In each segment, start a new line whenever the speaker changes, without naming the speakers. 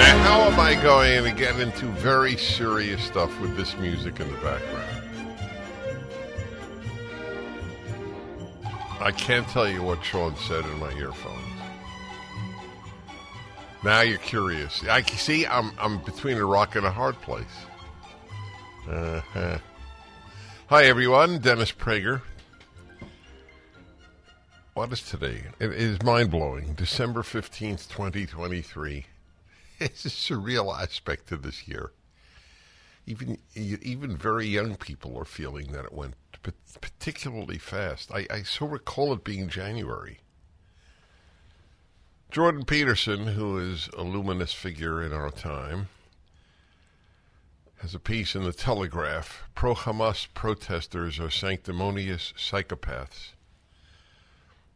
Now, how am I going to get into very serious stuff with this music in the background? I can't tell you what Sean said in my earphones. Now you're curious. I see. I'm I'm between a rock and a hard place. Uh-huh. Hi everyone, Dennis Prager. What is today? It is mind blowing. December fifteenth, twenty twenty three. it's a surreal aspect to this year. Even even very young people are feeling that it went particularly fast. I, I so recall it being January. Jordan Peterson, who is a luminous figure in our time, has a piece in the Telegraph. Pro Hamas protesters are sanctimonious psychopaths.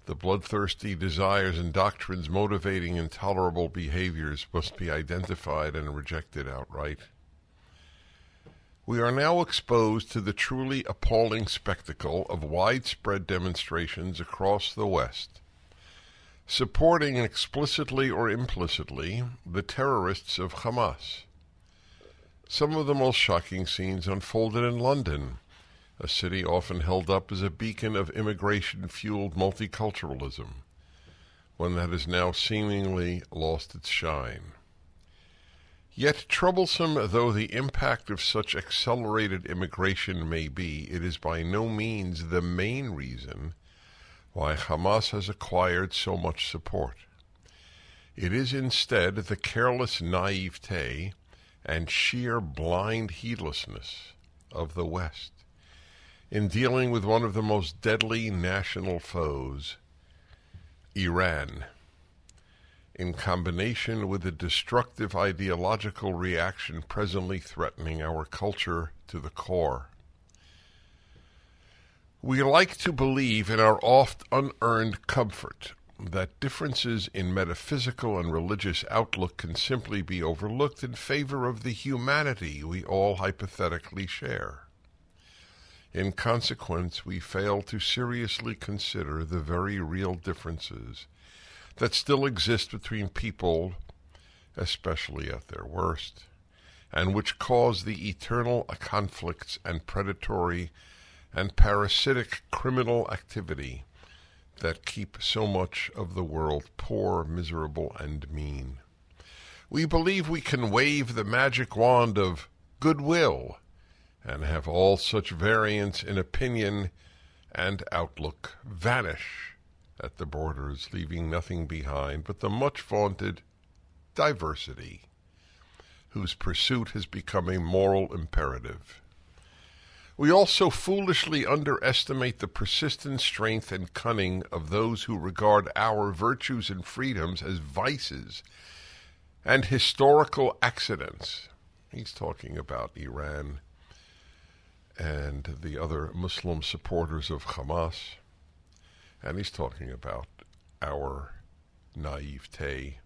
The bloodthirsty desires and doctrines motivating intolerable behaviors must be identified and rejected outright. We are now exposed to the truly appalling spectacle of widespread demonstrations across the West, supporting explicitly or implicitly the terrorists of Hamas. Some of the most shocking scenes unfolded in London a city often held up as a beacon of immigration fueled multiculturalism, one that has now seemingly lost its shine. Yet, troublesome though the impact of such accelerated immigration may be, it is by no means the main reason why Hamas has acquired so much support. It is instead the careless naivete and sheer blind heedlessness of the West in dealing with one of the most deadly national foes, Iran, in combination with the destructive ideological reaction presently threatening our culture to the core. We like to believe in our oft unearned comfort that differences in metaphysical and religious outlook can simply be overlooked in favor of the humanity we all hypothetically share. In consequence, we fail to seriously consider the very real differences that still exist between people, especially at their worst, and which cause the eternal conflicts and predatory and parasitic criminal activity that keep so much of the world poor, miserable, and mean. We believe we can wave the magic wand of goodwill and have all such variance in opinion and outlook vanish at the borders, leaving nothing behind but the much vaunted diversity, whose pursuit has become a moral imperative. We also foolishly underestimate the persistent strength and cunning of those who regard our virtues and freedoms as vices and historical accidents. He's talking about Iran and the other Muslim supporters of Hamas. And he's talking about our naivete.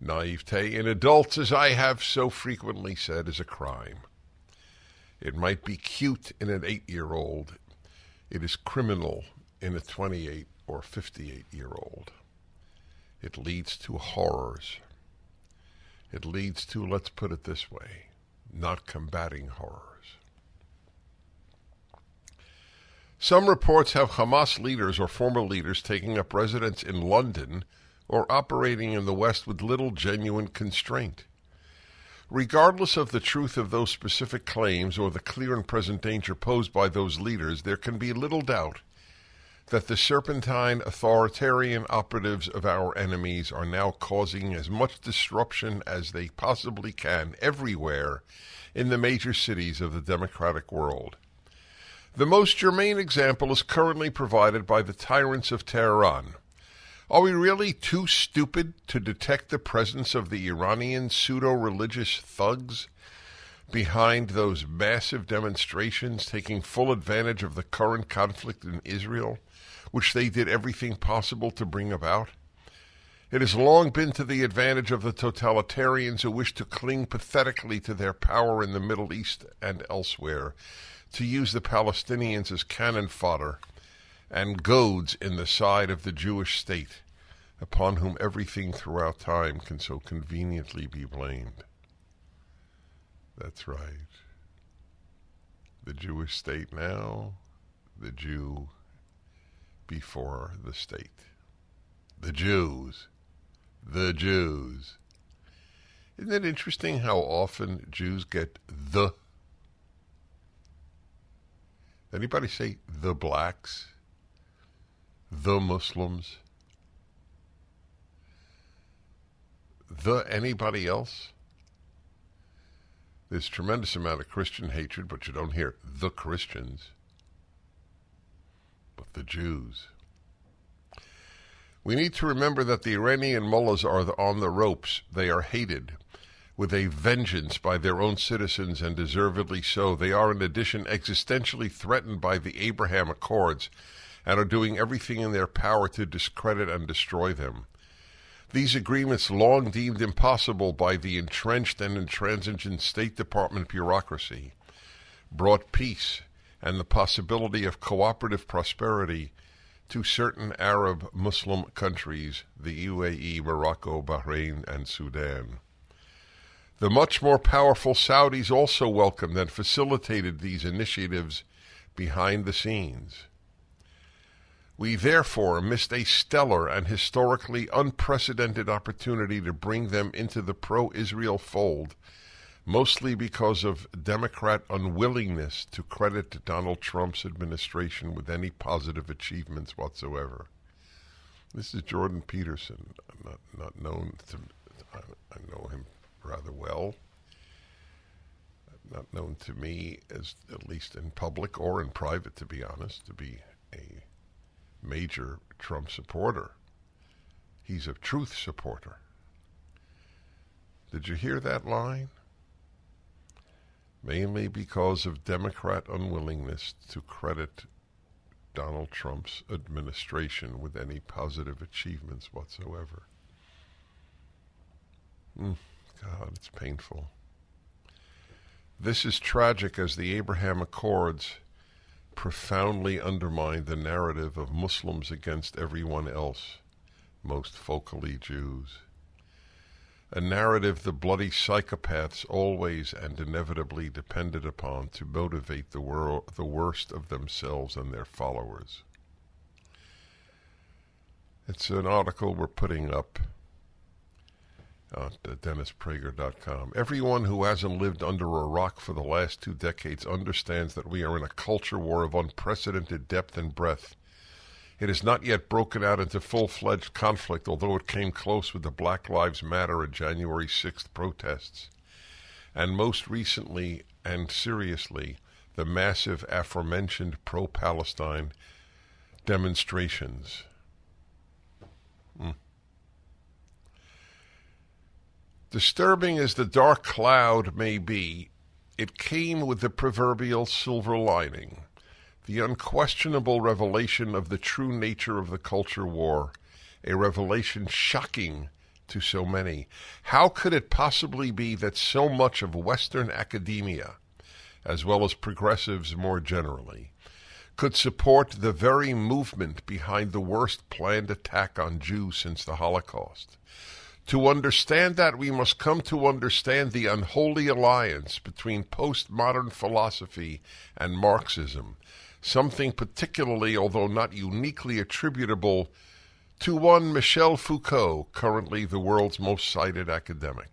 Naivete in adults, as I have so frequently said, is a crime. It might be cute in an eight year old, it is criminal in a 28 or 58 year old. It leads to horrors. It leads to, let's put it this way, not combating horrors. Some reports have Hamas leaders or former leaders taking up residence in London or operating in the West with little genuine constraint. Regardless of the truth of those specific claims or the clear and present danger posed by those leaders, there can be little doubt that the serpentine authoritarian operatives of our enemies are now causing as much disruption as they possibly can everywhere in the major cities of the democratic world. The most germane example is currently provided by the tyrants of Tehran. Are we really too stupid to detect the presence of the Iranian pseudo religious thugs behind those massive demonstrations taking full advantage of the current conflict in Israel, which they did everything possible to bring about? It has long been to the advantage of the totalitarians who wish to cling pathetically to their power in the Middle East and elsewhere to use the Palestinians as cannon fodder and goads in the side of the Jewish state, upon whom everything throughout time can so conveniently be blamed. That's right. The Jewish state now, the Jew before the state. The Jews. The Jews. Isn't it interesting how often Jews get the Anybody say the blacks? The Muslims? The anybody else? There's tremendous amount of Christian hatred, but you don't hear the Christians, but the Jews. We need to remember that the Iranian mullahs are on the ropes. They are hated with a vengeance by their own citizens, and deservedly so. They are, in addition, existentially threatened by the Abraham Accords and are doing everything in their power to discredit and destroy them. These agreements, long deemed impossible by the entrenched and intransigent State Department bureaucracy, brought peace and the possibility of cooperative prosperity to certain Arab Muslim countries, the UAE, Morocco, Bahrain, and Sudan. The much more powerful Saudis also welcomed and facilitated these initiatives behind the scenes. We therefore missed a stellar and historically unprecedented opportunity to bring them into the pro Israel fold, mostly because of Democrat unwillingness to credit Donald Trump's administration with any positive achievements whatsoever. This is Jordan Peterson. I'm not, not known to, I, I know him rather well. Not known to me as, at least in public or in private, to be honest, to be a major Trump supporter. He's a truth supporter. Did you hear that line? Mainly because of Democrat unwillingness to credit Donald Trump's administration with any positive achievements whatsoever. Hmm. God, it's painful. This is tragic as the Abraham Accords profoundly undermined the narrative of Muslims against everyone else, most focally Jews. A narrative the bloody psychopaths always and inevitably depended upon to motivate the, world, the worst of themselves and their followers. It's an article we're putting up at uh, DennisPrager.com. Everyone who hasn't lived under a rock for the last two decades understands that we are in a culture war of unprecedented depth and breadth. It has not yet broken out into full fledged conflict, although it came close with the Black Lives Matter and January 6th protests. And most recently and seriously, the massive aforementioned pro Palestine demonstrations. Mm. Disturbing as the dark cloud may be, it came with the proverbial silver lining, the unquestionable revelation of the true nature of the culture war, a revelation shocking to so many. How could it possibly be that so much of Western academia, as well as progressives more generally, could support the very movement behind the worst planned attack on Jews since the Holocaust? To understand that, we must come to understand the unholy alliance between postmodern philosophy and Marxism, something particularly, although not uniquely, attributable to one Michel Foucault, currently the world's most cited academic.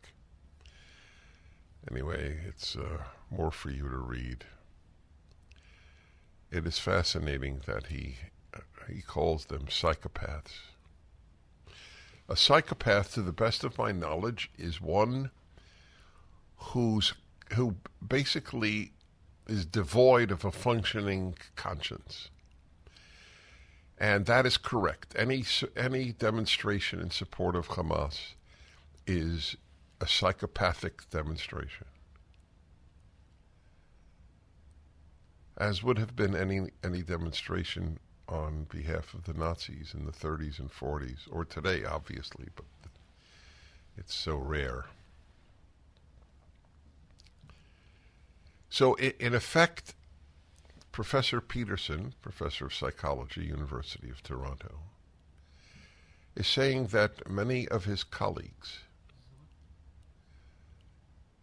Anyway, it's uh, more for you to read. It is fascinating that he uh, he calls them psychopaths. A psychopath, to the best of my knowledge, is one who's who basically is devoid of a functioning conscience. And that is correct. Any any demonstration in support of Hamas is a psychopathic demonstration. As would have been any any demonstration on behalf of the Nazis in the 30s and 40s, or today, obviously, but it's so rare. So, in effect, Professor Peterson, professor of psychology, University of Toronto, is saying that many of his colleagues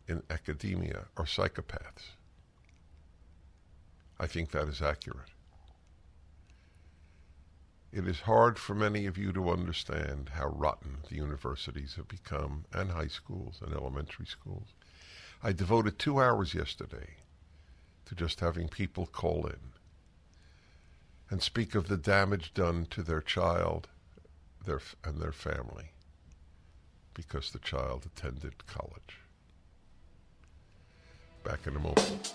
in academia are psychopaths. I think that is accurate. It is hard for many of you to understand how rotten the universities have become, and high schools and elementary schools. I devoted two hours yesterday to just having people call in and speak of the damage done to their child their, and their family because the child attended college. Back in a moment.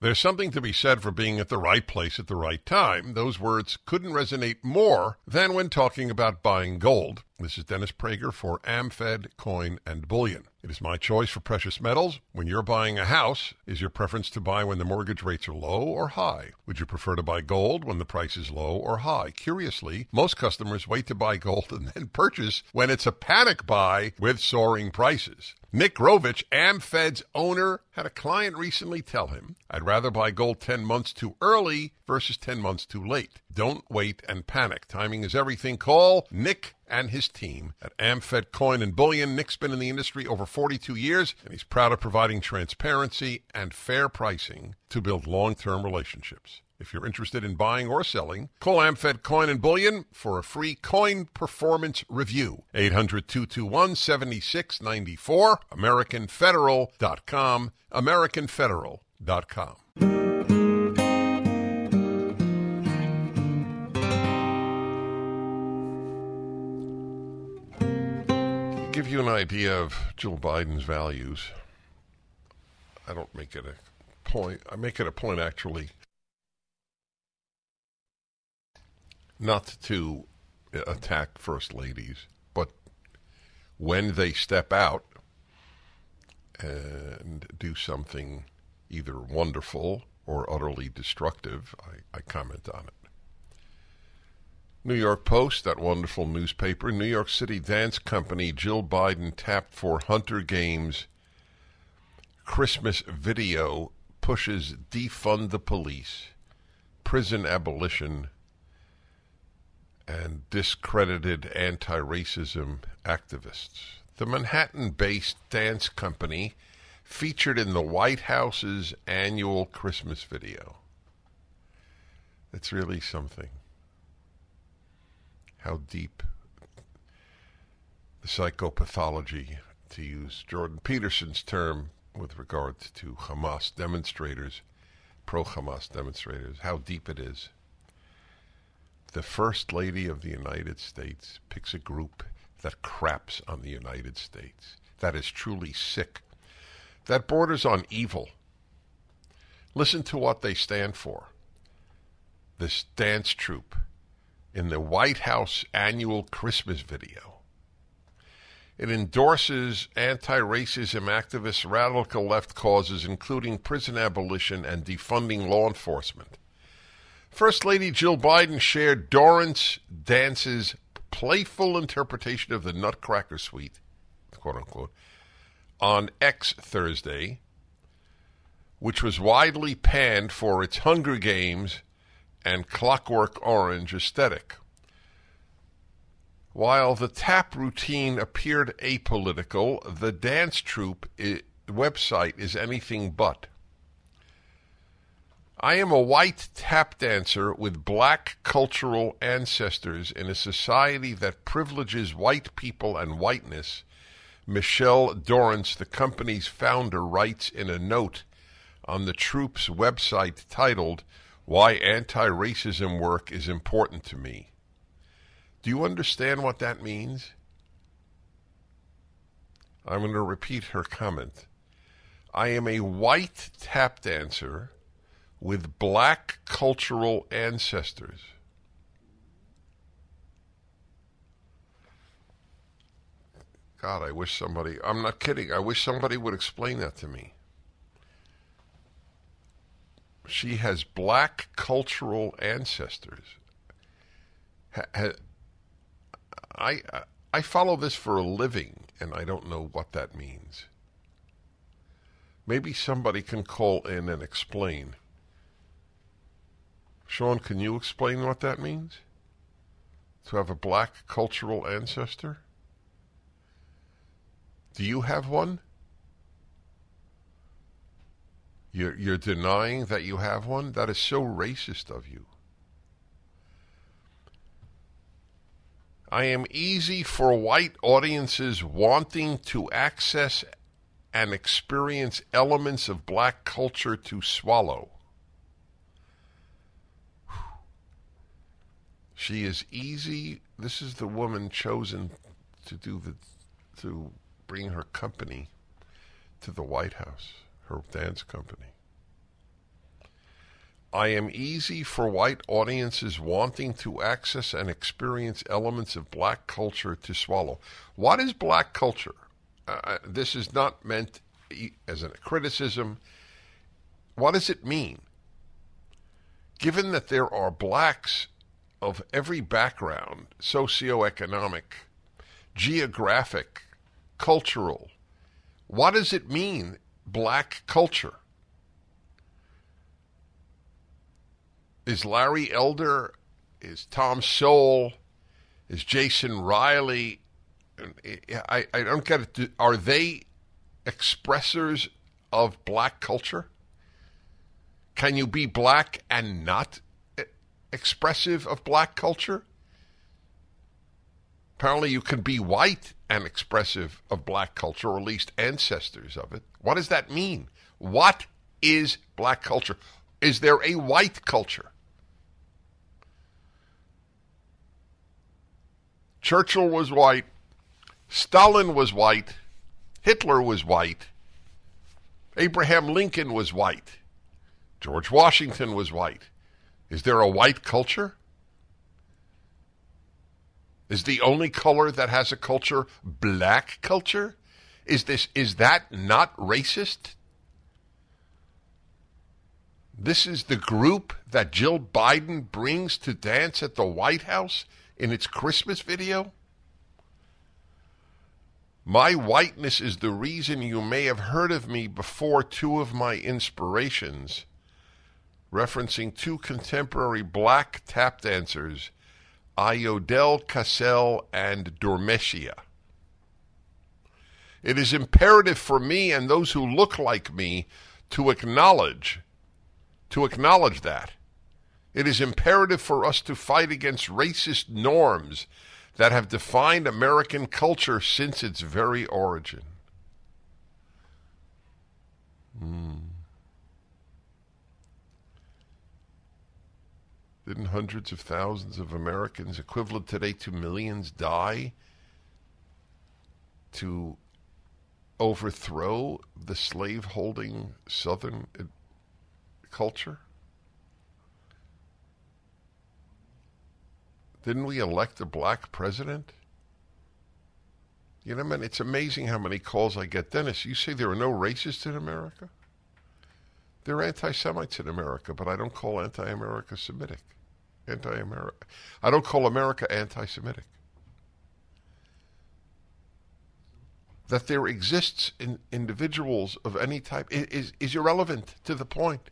There's something to be said for being at the right place at the right time. Those words couldn't resonate more than when talking about buying gold. This is Dennis Prager for AmFed, Coin, and Bullion. It is my choice for precious metals. When you're buying a house, is your preference to buy when the mortgage rates are low or high? Would you prefer to buy gold when the price is low or high? Curiously, most customers wait to buy gold and then purchase when it's a panic buy with soaring prices. Nick Grovich, AmFed's owner, had a client recently tell him, I'd rather buy gold 10 months too early versus 10 months too late. Don't wait and panic. Timing is everything. Call Nick and his team at AmFed Coin and Bullion. Nick's been in the industry over 42 years, and he's proud of providing transparency and fair pricing to build long term relationships. If you're interested in buying or selling, call AmFed Coin and Bullion for a free coin performance review. 800-221-7694, AmericanFederal.com, AmericanFederal.com. give you an idea of Joe Biden's values. I don't make it a point. I make it a point actually not to uh, attack first ladies, but when they step out and do something either wonderful or utterly destructive, I, I comment on it. New York Post, that wonderful newspaper, New York City dance company Jill Biden tapped for Hunger Games Christmas video pushes defund the police, prison abolition, and discredited anti racism activists. The Manhattan based dance company featured in the White House's annual Christmas video. That's really something. How deep the psychopathology, to use Jordan Peterson's term with regard to Hamas demonstrators, pro Hamas demonstrators, how deep it is the First Lady of the United States picks a group that craps on the United States, that is truly sick, that borders on evil. Listen to what they stand for. This dance troupe in the White House annual Christmas video. It endorses anti racism activist radical left causes, including prison abolition and defunding law enforcement. First Lady Jill Biden shared Dorrance Dance's playful interpretation of the Nutcracker Suite, quote unquote, on X Thursday, which was widely panned for its Hunger Games and Clockwork Orange aesthetic. While the tap routine appeared apolitical, the dance troupe I- website is anything but. I am a white tap dancer with black cultural ancestors in a society that privileges white people and whiteness. Michelle Dorrance, the company's founder, writes in a note on the troupe's website titled, Why Anti Racism Work is Important to Me. Do you understand what that means? I'm going to repeat her comment. I am a white tap dancer with black cultural ancestors. God, I wish somebody, I'm not kidding, I wish somebody would explain that to me. She has black cultural ancestors. I, I follow this for a living, and I don't know what that means. Maybe somebody can call in and explain. Sean, can you explain what that means? To have a black cultural ancestor? Do you have one? You're, you're denying that you have one? That is so racist of you. I am easy for white audiences wanting to access and experience elements of black culture to swallow. She is easy. This is the woman chosen to do the to bring her company to the White House, her dance company. I am easy for white audiences wanting to access and experience elements of black culture to swallow. What is black culture? Uh, uh this is not meant as a criticism. What does it mean? Given that there are blacks of every background, socioeconomic, geographic, cultural. What does it mean, black culture? Is Larry Elder, is Tom Sowell, is Jason Riley? Eh, I, I don't get it. Are they expressors of black culture? Can you be black and not expressive of black culture? Apparently, you can be white and expressive of black culture, or at least ancestors of it. What does that mean? What is black culture? Is there a white culture? Churchill was white. Stalin was white. Hitler was white. Abraham Lincoln was white. George Washington was white. Is there a white culture? Is the only color that has a culture black culture? Is this is that not racist? This is the group that Jill Biden brings to dance at the White House in its Christmas video? My whiteness is the reason you may have heard of me before two of my inspirations referencing two contemporary black tap dancers, Ayodele Casel and Dormeshia. It is imperative for me and those who look like me to acknowledge to acknowledge that. It is imperative for us to fight against racist norms that have defined American culture since its very origin. Mm. Didn't hundreds of thousands of Americans, equivalent today to millions, die to overthrow the slave holding Southern uh, culture? Didn't we elect a black president? You know, man, it's amazing how many calls I get. Dennis, you say there are no racists in America? There are anti Semites in America, but I don't call anti America Semitic anti-America. I don't call America anti-Semitic. That there exists in individuals of any type is, is irrelevant to the point.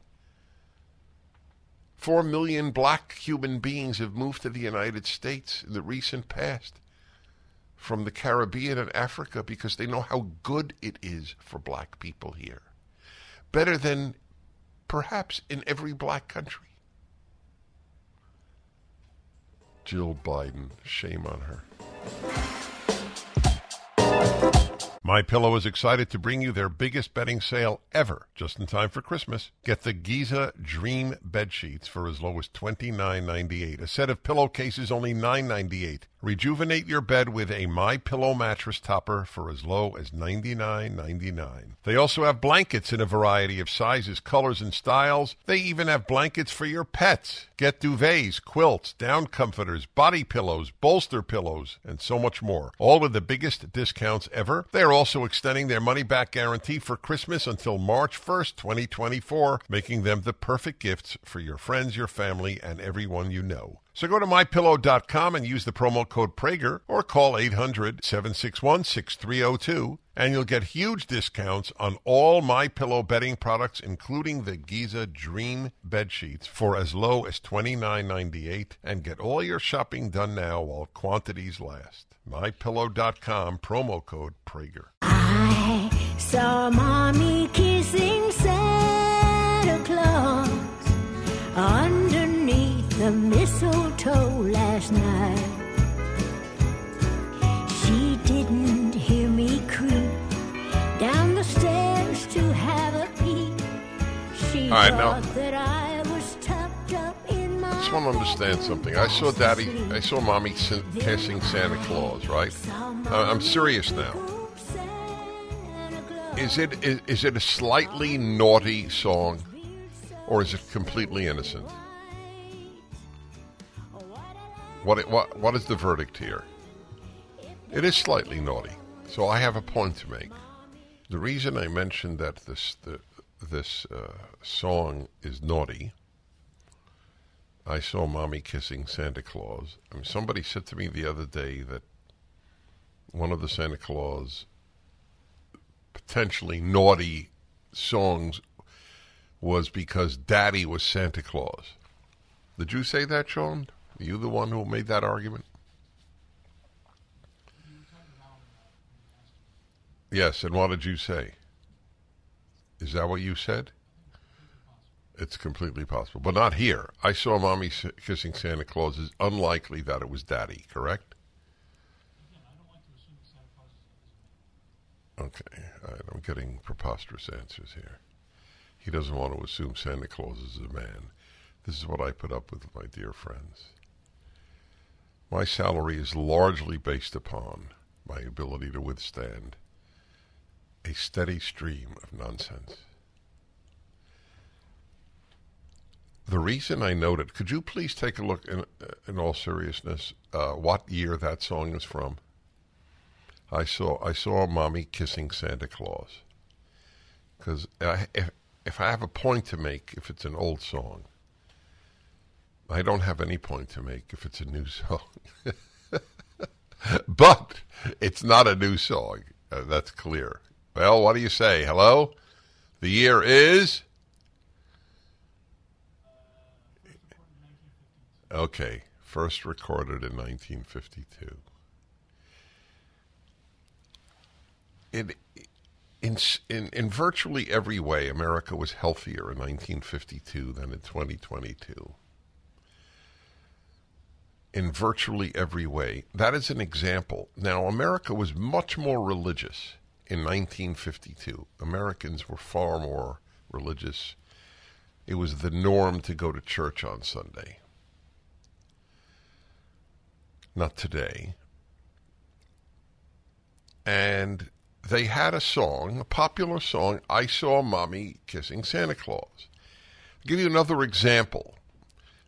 Four million black human beings have moved to the United States in the recent past from the Caribbean and Africa because they know how good it is for black people here. Better than perhaps in every black country. Jill Biden. Shame on her. My Pillow is excited to bring you their biggest bedding sale ever, just in time for Christmas. Get the Giza Dream bed sheets for as low as $29.98. A set of pillowcases only $9.98. Rejuvenate your bed with a My Pillow mattress topper for as low as $99.99. They also have blankets in a variety of sizes, colors, and styles. They even have blankets for your pets. Get duvets, quilts, down comforters, body pillows, bolster pillows, and so much more. All with the biggest discounts ever. They are also extending their money back guarantee for Christmas until March 1st, 2024, making them the perfect gifts for your friends, your family, and everyone you know. So go to mypillow.com and use the promo code Prager or call 800 761 6302 and you'll get huge discounts on all my pillow bedding products including the Giza Dream bed sheets for as low as twenty nine ninety eight, and get all your shopping done now while quantities last. mypillow.com promo code Prager.
I saw mommy kissing Santa Claus on the mistletoe last night. She didn't hear me creep down the stairs to have a peek. She All right, thought now. that I was tucked up in my. I
just want to understand something. I saw Daddy, I saw Mommy kissing Santa Claus, right? I- I'm serious now. Is it is, is it a slightly naughty song, or is it completely innocent? What, what, what is the verdict here? It is slightly naughty. So I have a point to make. The reason I mentioned that this, the, this uh, song is naughty, I saw Mommy Kissing Santa Claus. I mean, somebody said to me the other day that one of the Santa Claus potentially naughty songs was because Daddy was Santa Claus. Did you say that, Sean? Are you the one who made that argument? Yes, and what did you say? Is that what you said? It's completely possible, but not here. I saw mommy kissing Santa Claus. It's unlikely that it was daddy, correct?
Okay,
right, I'm getting preposterous answers here. He doesn't want to assume Santa Claus is a man. This is what I put up with, my dear friends. My salary is largely based upon my ability to withstand a steady stream of nonsense. The reason I noted, could you please take a look in, in all seriousness, uh, what year that song is from? I saw I saw mommy kissing Santa Claus. Because if, if I have a point to make, if it's an old song, I don't have any point to make if it's a new song. but it's not a new song. Uh, that's clear. Well, what do you say? Hello? The year is. Okay, first recorded in 1952. in, in, in virtually every way, America was healthier in 1952 than in 2022 in virtually every way. That is an example. Now, America was much more religious in 1952. Americans were far more religious. It was the norm to go to church on Sunday. Not today. And they had a song, a popular song, I Saw Mommy Kissing Santa Claus. I'll give you another example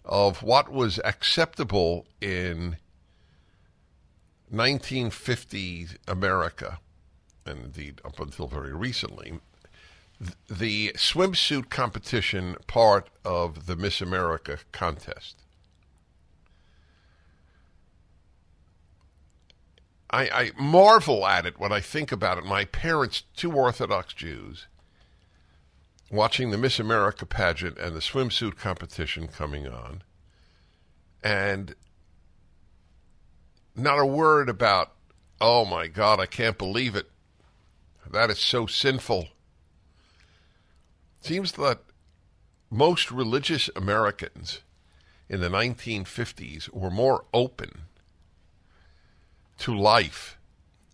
of what was acceptable in 1950 America, and indeed up until very recently, the swimsuit competition part of the Miss America contest. I, I marvel at it when I think about it. My parents, two Orthodox Jews, watching the Miss America pageant and the swimsuit competition coming on, and not a word about, oh my God, I can't believe it. That is so sinful. Seems that most religious Americans in the 1950s were more open to life,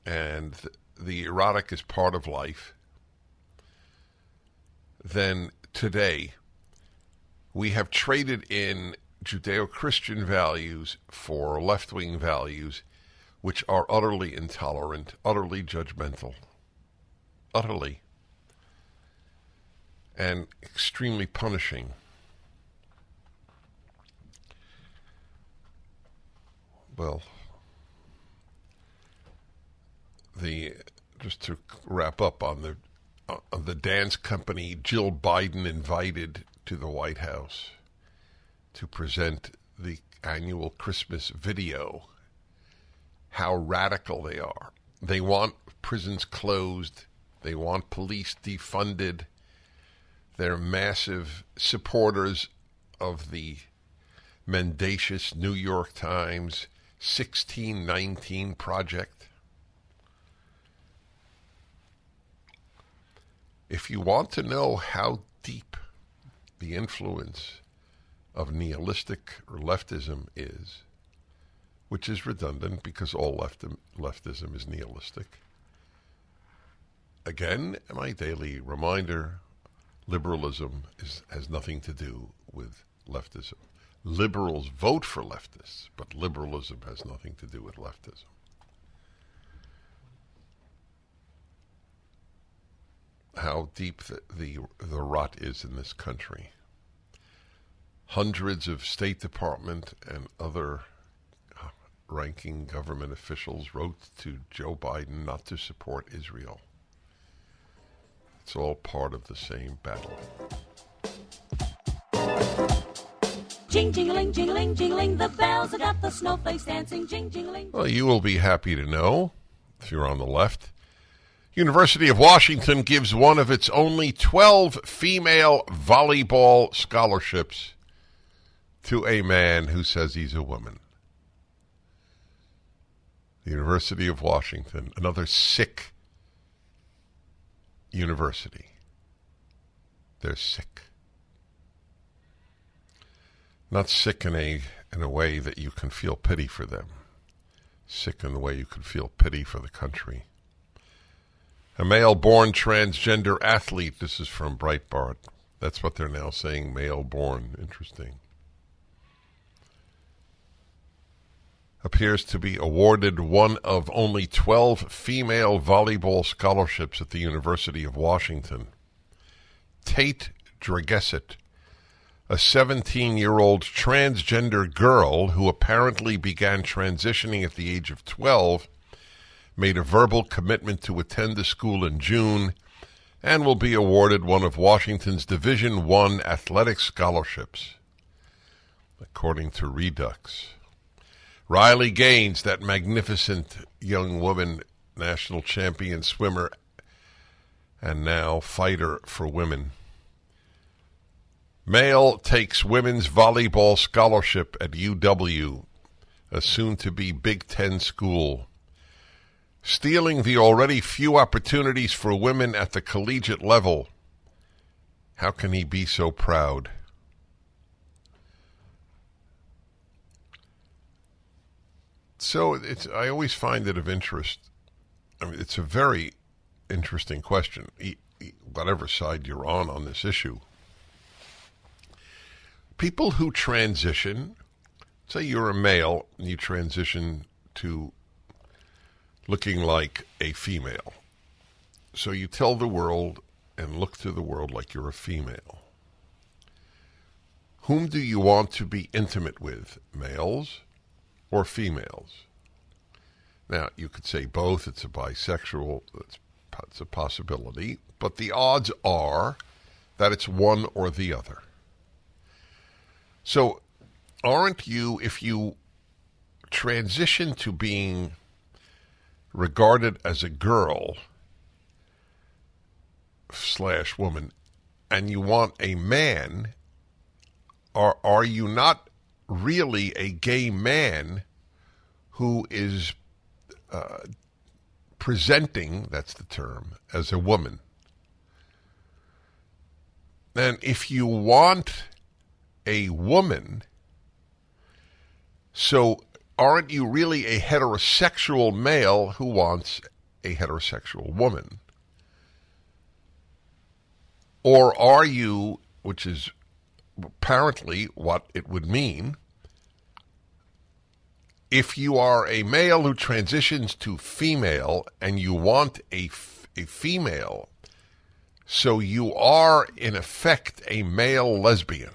and the erotic is part of life than today, we have traded in Judeo Christian values for left wing values, which are utterly intolerant, utterly judgmental, utterly, and extremely punishing. Well, the just to wrap up on the uh, the dance company Jill Biden invited to the White House to present the annual Christmas video. How radical they are. They want prisons closed, they want police defunded. They're massive supporters of the mendacious New York Times 1619 project. If you want to know how deep the influence of nihilistic or leftism is, which is redundant because all leftim, leftism is nihilistic. Again, my daily reminder liberalism is, has nothing to do with leftism. Liberals vote for leftists, but liberalism has nothing to do with leftism. how deep the, the, the rot is in this country. Hundreds of State Department and other uh, ranking government officials wrote to Joe Biden not to support Israel. It's all part of the same battle. Jing, jingling, jingling, jingling, the bells have got the snowflakes dancing. Jing, jingling. Well, you will be happy to know, if you're on the left, University of Washington gives one of its only 12 female volleyball scholarships to a man who says he's a woman. The University of Washington, another sick university. They're sick. Not sick in a in a way that you can feel pity for them. Sick in the way you can feel pity for the country a male born transgender athlete. This is from Breitbart. That's what they're now saying male born. Interesting. Appears to be awarded one of only 12 female volleyball scholarships at the University of Washington. Tate Dragesset, a 17 year old transgender girl who apparently began transitioning at the age of 12 made a verbal commitment to attend the school in June and will be awarded one of Washington's Division I athletic scholarships, according to Reduxx. Riley Gaines, that magnificent young woman, national champion swimmer, and now fighter for women. Male takes women's volleyball scholarship at UW, a soon to be Big Ten school stealing the already few opportunities for women at the collegiate level. How can he be so proud? So it's I always find it of interest. I mean, it's a very interesting question, whatever side you're on on this issue. People who transition, say you're a male and you transition to looking like a female. So you tell the world and look to the world like you're a female. Whom do you want to be intimate with, males or females? Now, you could say both. It's a bisexual, it's, it's a possibility. But the odds are that it's one or the other. So, aren't you, if you transition to being regarded as a girl slash woman and you want a man, or are you not really a gay man who is uh, presenting, that's the term, as a woman? And if you want a woman, so aren't you really a heterosexual male who wants a heterosexual woman? Or are you, which is apparently what it would mean, if you are a male who transitions to female and you want a, f- a female, so you are in effect a male lesbian.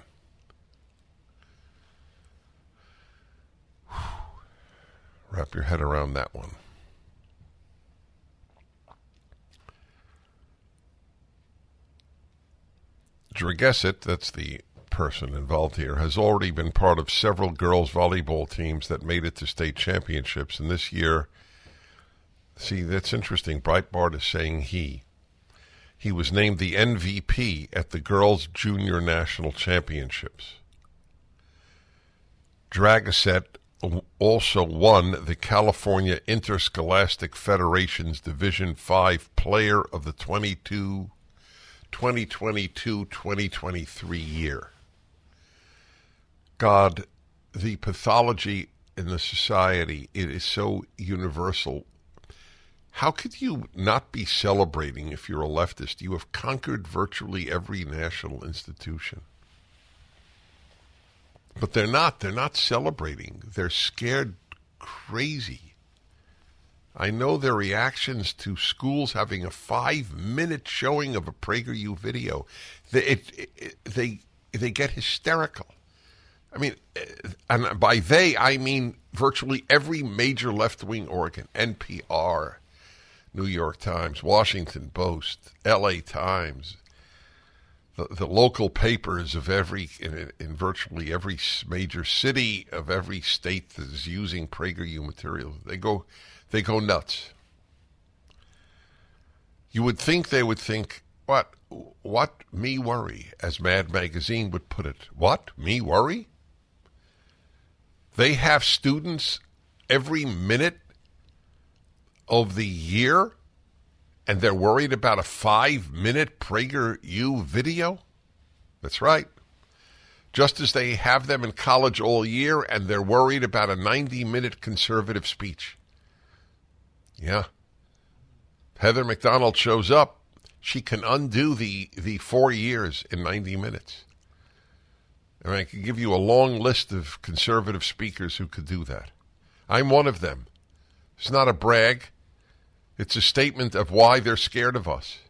Wrap your head around that one. Dragesset, that's the person involved here, has already been part of several girls' volleyball teams that made it to state championships. And this year, see, that's interesting. Breitbart is saying he. He was named the MVP at the Girls' Junior National Championships. Dragasset also won the California Interscholastic Federation's Division Five Player of the 22, 2022-2023 year. God, the pathology in the society, it is so universal. How could you not be celebrating if you're a leftist? You have conquered virtually every national institution. But they're not. They're not celebrating. They're scared crazy. I know their reactions to schools having a five-minute showing of a PragerU video. They, it, it, they, they get hysterical. I mean, eh, and by they, I mean virtually every major left wing organ NPR, New York Times, Washington Post, LA Times, the, local papers of every in, in, virtually every major city of every state that is using PragerU material, They go they go nuts. You would think they would think what what me worry, as Mad Magazine would put it. What me worry? They have students every minute of the year and they're worried about a five minute PragerU video? That's right. Just as they have them in college all year and they're worried about a 90 minute conservative speech. Yeah. Heather Mac Donald shows up. She can undo the, the four years in 90 minutes. And I can give you a long list of conservative speakers who could do that. I'm one of them. It's not a brag. It's a statement of why they're scared of us.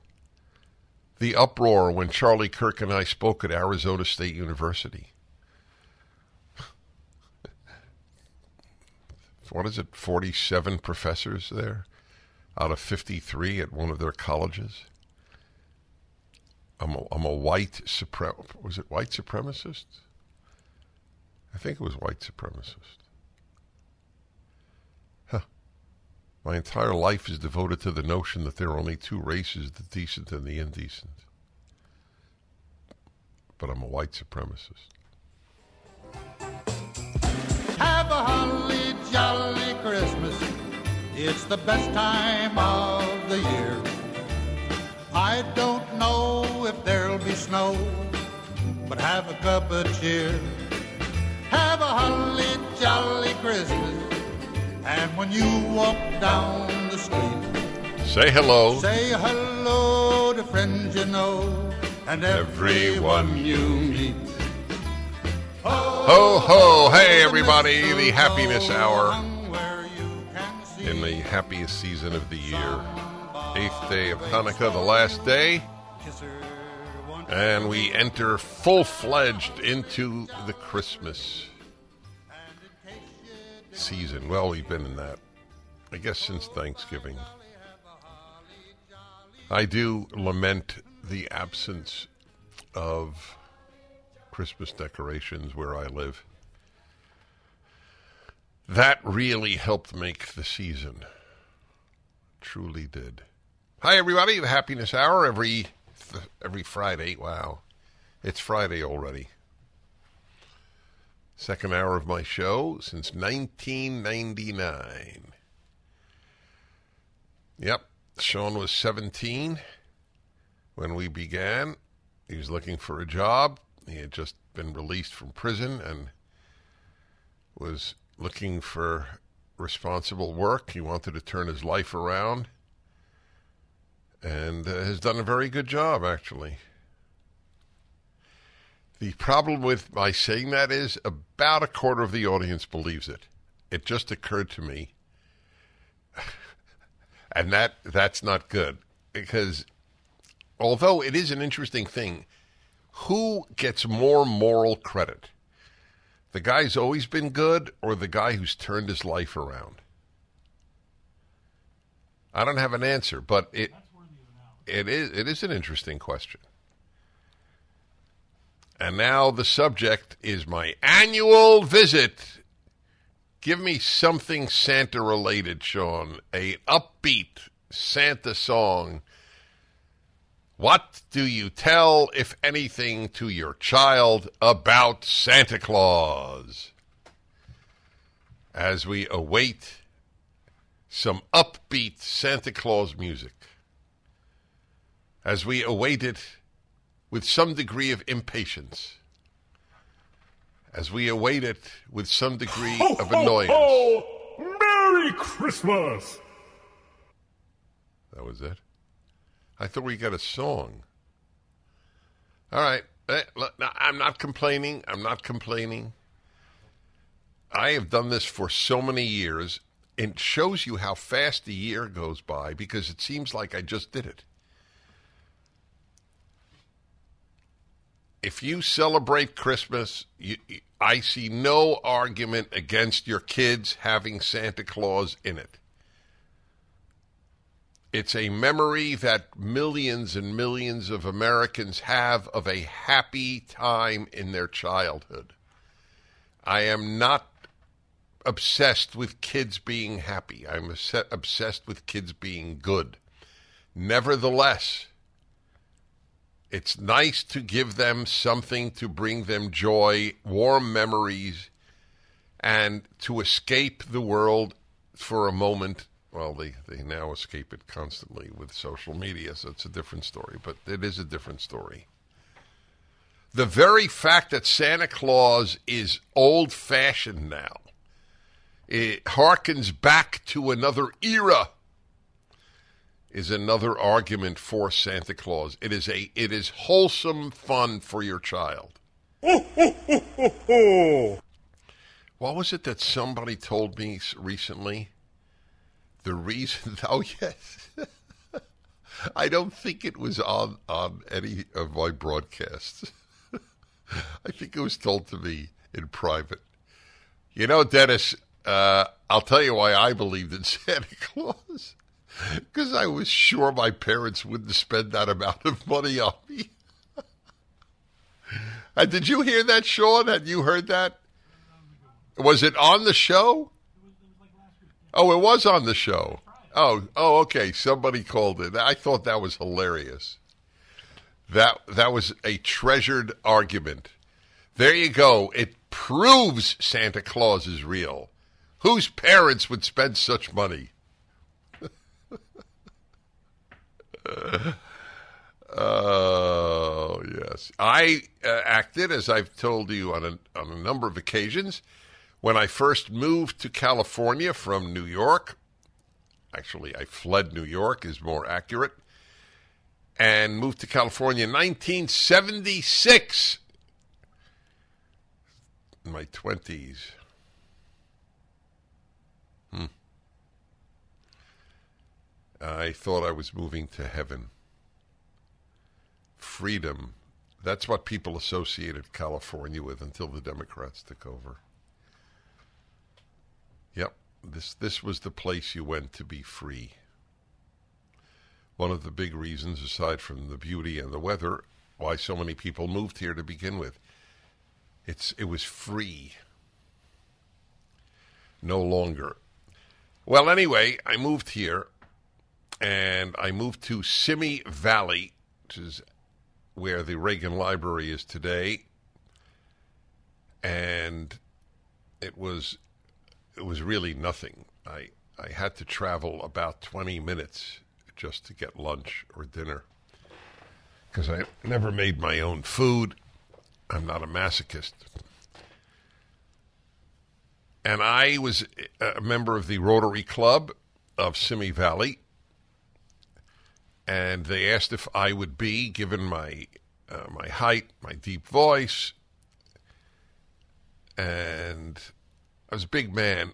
The uproar when Charlie Kirk and I spoke at Arizona State University. what is it, 47 professors there out of 53 at one of their colleges? I'm a, I'm a white suprem was it white supremacist? I think it was white supremacist. My entire life is devoted to the notion that there are only two races the decent and the indecent. But I'm a white supremacist. Have a holly jolly Christmas. It's the best time of the year. I don't know if there'll be snow, but have a cup of cheer. Have a holly jolly Christmas. And when you walk down the street, say hello. Say hello to friends you know and everyone, everyone you meet. Ho, ho, hey everybody, the happiness hour. In the happiest season of the year. Eighth day of Hanukkah, the last day. And we enter full fledged into the Christmas season. Well, we've been in that, I guess, since Thanksgiving. I do lament the absence of Christmas decorations where I live. That really helped make the season. Truly did. Hi, everybody. The Happiness Hour every th- every Friday. Wow, it's Friday already. Second hour of my show since 1999. Yep, Sean was 17 when we began. He was looking for a job. He had just been released from prison and was looking for responsible work. He wanted to turn his life around and uh, has done a very good job, actually. The problem with my saying that is about a quarter of the audience believes it. It just occurred to me. and that that's not good because although it is an interesting thing, who gets more moral credit? The guy's always been good or the guy who's turned his life around? I don't have an answer, but it it is it is an interesting question. And now the subject is my annual visit. Give me something Santa related, Sean. A upbeat Santa song. What do you tell, if anything, to your child about Santa Claus? As we await some upbeat Santa Claus music. As we await it with some degree of impatience as we await it with some degree ho, of annoyance. Ho, ho. Merry Christmas! That was it. I thought we got a song. All right. Eh, I'm not complaining. I'm not complaining. I have done this for so many years. It shows you how fast the year goes by because it seems like I just did it. if you celebrate Christmas, you, I see no argument against your kids having Santa Claus in it. It's a memory that millions and millions of Americans have of a happy time in their childhood. I am not obsessed with kids being happy. I'm obsessed with kids being good. Nevertheless, it's nice to give them something to bring them joy, warm memories, and to escape the world for a moment. Well, they, they now escape it constantly with social media, so it's a different story, but it is a different story. The very fact that Santa Claus is old fashioned now, it harkens back to another era is another argument for Santa Claus. It is a it is wholesome fun for your child. what was it that somebody told me recently? The reason oh yes. I don't think it was on on any of my broadcasts. I think it was told to me in private. You know, Dennis, uh, I'll tell you why I believed in Santa Claus because I was sure my parents wouldn't spend that amount of money on me. did you hear that, Sean? Had you heard that? Was it on the show? Oh, it was on the show. Oh, oh, okay. Somebody called it. I thought that was hilarious. That that was a treasured argument. There you go. It proves Santa Claus is real. Whose parents would spend such money? Uh, oh yes, I uh, acted as I've told you on a, on a number of occasions when I first moved to California from New York. Actually, I fled New York is more accurate, and moved to California in 1976. In my twenties. Hmm. I thought I was moving to heaven. Freedom. That's what people associated California with until the Democrats took over. Yep, this this was the place you went to be free. One of the big reasons, aside from the beauty and the weather, why so many people moved here to begin with. It's it was free. No longer. Well, anyway, I moved here and I moved to Simi Valley, which is where the Reagan Library is today. And it was it was really nothing. I I had to travel about 20 minutes just to get lunch or dinner because I never made my own food. I'm not a masochist. And I was a member of the Rotary Club of Simi Valley and they asked if I would be, given my uh, my height, my deep voice, and I was a big man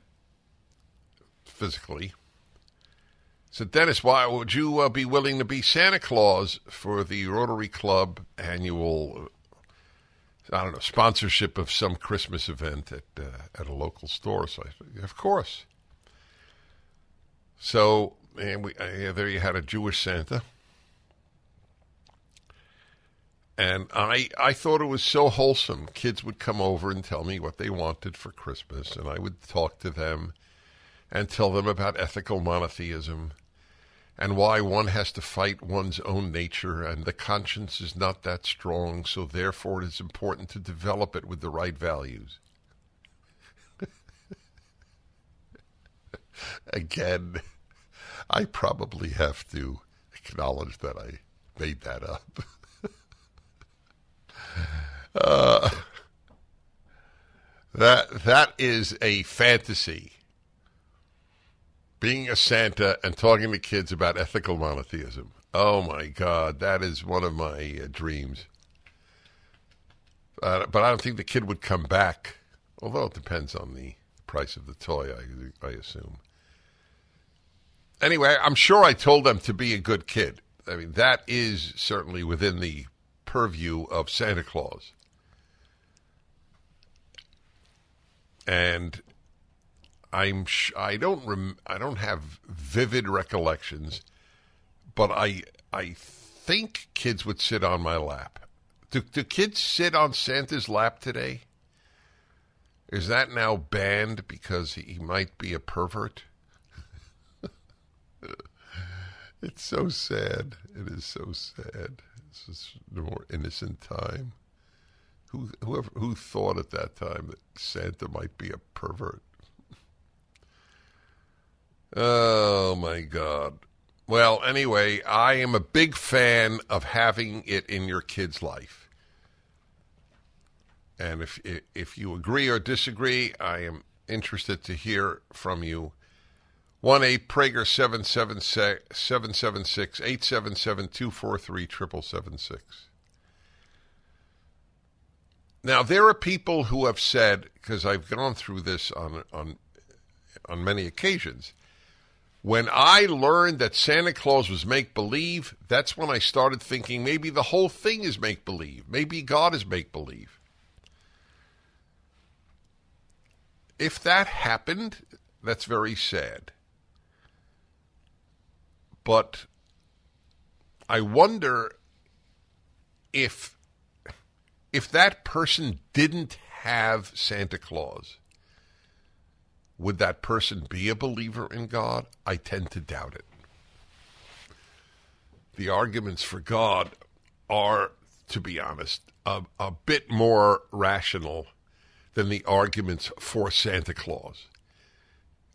physically. So Dennis, why would you uh, be willing to be Santa Claus for the Rotary Club annual? I don't know sponsorship of some Christmas event at uh, at a local store. So I said, of course. So and we uh, there you had a Jewish Santa. And I I thought it was so wholesome. Kids would come over and tell me what they wanted for Christmas, and I would talk to them and tell them about ethical monotheism and why one has to fight one's own nature and the conscience is not that strong, so therefore it is important to develop it with the right values. Again. I probably have to acknowledge that I made that up. uh, that that is a fantasy. Being a Santa and talking to kids about ethical monotheism. Oh my God, that is one of my uh, dreams. Uh, but I don't think the kid would come back. Although it depends on the price of the toy, I, I assume anyway, I'm sure I told them to be a good kid. I mean, that is certainly within the purview of Santa Claus. And I'm sh- I don't rem- I don't have vivid recollections, but I I think kids would sit on my lap. Do, do kids sit on Santa's lap today? Is that now banned because he might be a pervert? it's so sad. It is so sad. This is the more innocent time. Who whoever who thought at that time that Santa might be a pervert? oh my God. Well, anyway, I am a big fan of having it in your kid's life. And if if you agree or disagree, I am interested to hear from you. 1 8 Prager 776 877 7776. Now, there are people who have said, because I've gone through this on, on, on many occasions, when I learned that Santa Claus was make believe, that's when I started thinking maybe the whole thing is make believe. Maybe God is make believe. If that happened, that's very sad. But I wonder if if that person didn't have Santa Claus, would that person be a believer in God? I tend to doubt it. The arguments for God are, to be honest, a, a bit more rational than the arguments for Santa Claus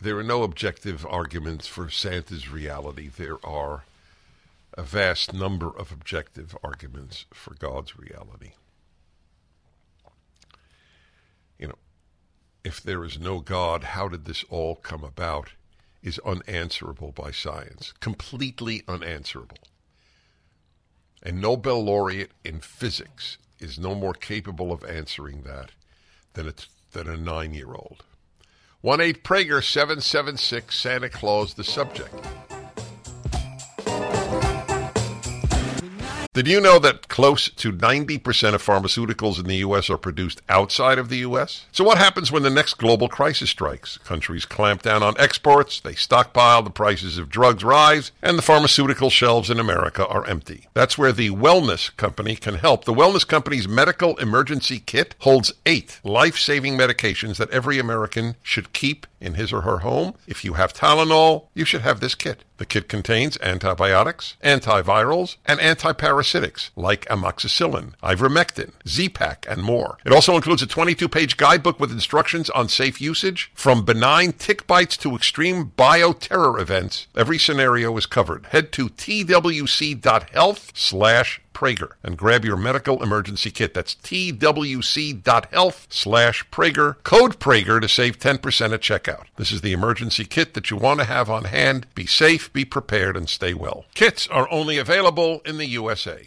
there are no objective arguments for Santa's reality. There are a vast number of objective arguments for God's reality. You know, if there is no God, how did this all come about? Is unanswerable by science, completely unanswerable. A Nobel laureate in physics is no more capable of answering that than a, than a nine year old. 1 8 Prager 776 Santa Claus, the subject. Did you know that close to 90% of pharmaceuticals in the U.S. are produced outside of the U.S.? So, what happens when the next global crisis strikes? Countries clamp down on exports, they stockpile, the prices of drugs rise, and the pharmaceutical shelves in America are empty. That's where the Wellness Company can help. The Wellness Company's medical emergency kit holds eight life saving medications that every American should keep in his or her home. If you have Tylenol, you should have this kit. The kit contains antibiotics, antivirals, and antiparasitics like amoxicillin, ivermectin, Z-Pak, and more. It also includes a 22-page guidebook with instructions on safe usage. From benign tick bites to extreme bioterror events, every scenario is covered. Head to twc.health slash Prager and grab your medical emergency kit. That's twc.health slash Prager, code Prager to save 10% at checkout. This is the emergency kit that you want to have on hand. Be safe, be prepared, and stay well. Kits are only available in the USA.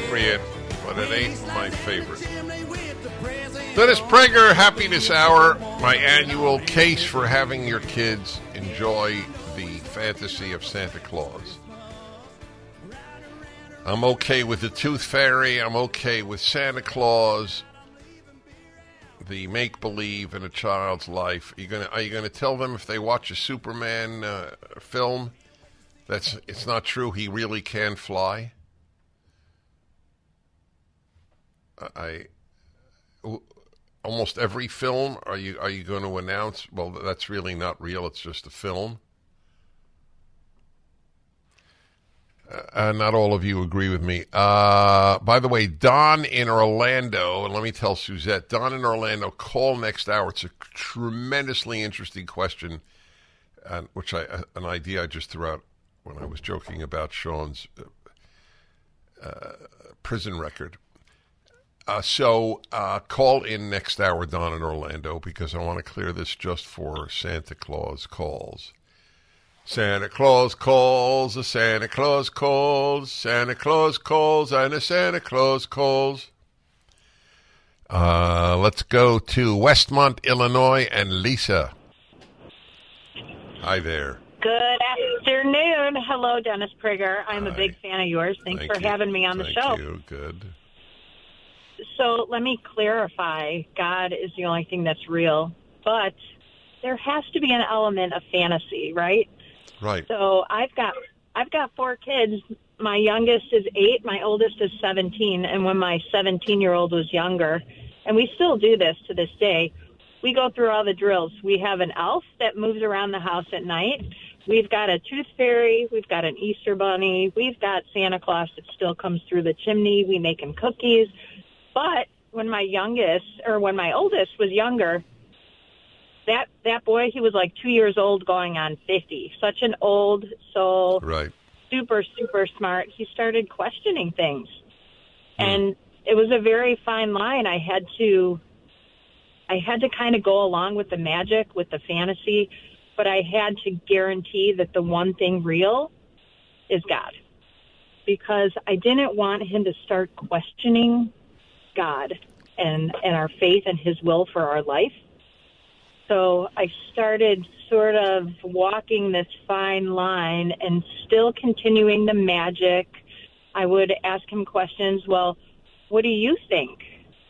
appropriate, but it ain't my favorite. Dennis Prager Happiness Hour, my annual case for having your kids enjoy the fantasy of Santa Claus. I'm okay with the Tooth Fairy. I'm okay with Santa Claus. The make believe in a child's life. Are you gonna are you gonna tell them if they watch a Superman uh, film that's it's not true? He really can fly. I almost every film are you are you going to announce? Well, that's really not real. It's just a film. Uh, uh, not all of you agree with me. Uh, by the way, Don in Orlando, and let me tell Suzette, Don in Orlando, call next hour. It's a tremendously interesting question, and which I uh, an idea I just threw out when I was joking about Sean's uh, prison record. Uh, so uh, call in next hour, Don in Orlando, because I want to clear this just for Santa Claus calls. Santa Claus calls, a Santa Claus calls, Santa Claus calls, and a Santa Claus calls. Uh, let's go to Westmont, Illinois, and Lisa. Hi there.
Good afternoon. Hello, Dennis Prager. I'm Hi. a big fan of yours. Thanks Thank for you. having me on Thank the show. You. Good so let me clarify God is the only thing that's real, but there has to be an element of fantasy, right?
Right.
So I've got I've got four kids. My youngest is 8, my oldest is 17, and when my 17-year-old was younger, and we still do this to this day, we go through all the drills. We have an elf that moves around the house at night. We've got a tooth fairy. We've got an Easter bunny. We've got Santa Claus that still comes through the chimney. We make him cookies. But when my youngest or when my oldest was younger, that that boy he was like two years old going on fifty. Such an old soul.
Right.
Super, super smart. He started questioning things. Hmm. And it was a very fine line. I had to I had to kind of go along with the magic, with the fantasy, but I had to guarantee that the one thing real is God. Because I didn't want him to start questioning God and and our faith and His will for our life. So I started sort of walking this fine line and still continuing the magic. I would ask him questions. Well, what do you think?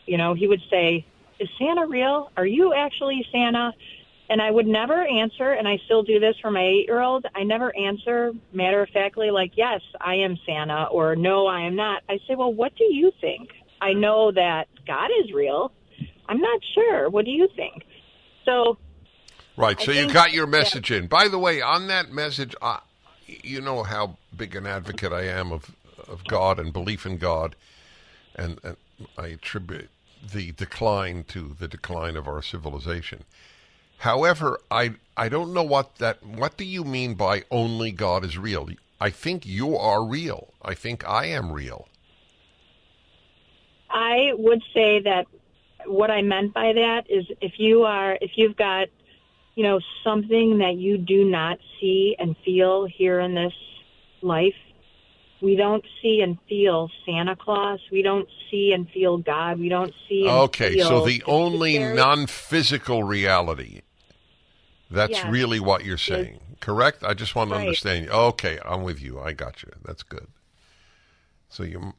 You know, he would say, "Is Santa real? Are you actually Santa?" and I would never answer, and I still do this for my eight year old. I never answer matter of factly, like, yes, I am Santa, or no, I am not. I say, well, what do you think? I know that God is real. I'm not sure. What do you think? So.
Right. So you got your message in. By the way, on that message, I, you know how big an advocate I am of of God and belief in God, and, and I attribute the decline to the decline of our civilization. However, I I don't know what that. What do you mean by only God is real? I think you are real. I think I am real.
I would say that what I meant by that is if you are if you've got you know something that you do not see and feel here in this life we don't see and feel Santa Claus. We don't see and feel God. We don't see. okay,
so the only non-physical reality. That's yes, really what you're saying, correct? I just want to right. understand. Okay, I'm with you. I got you. That's good. So you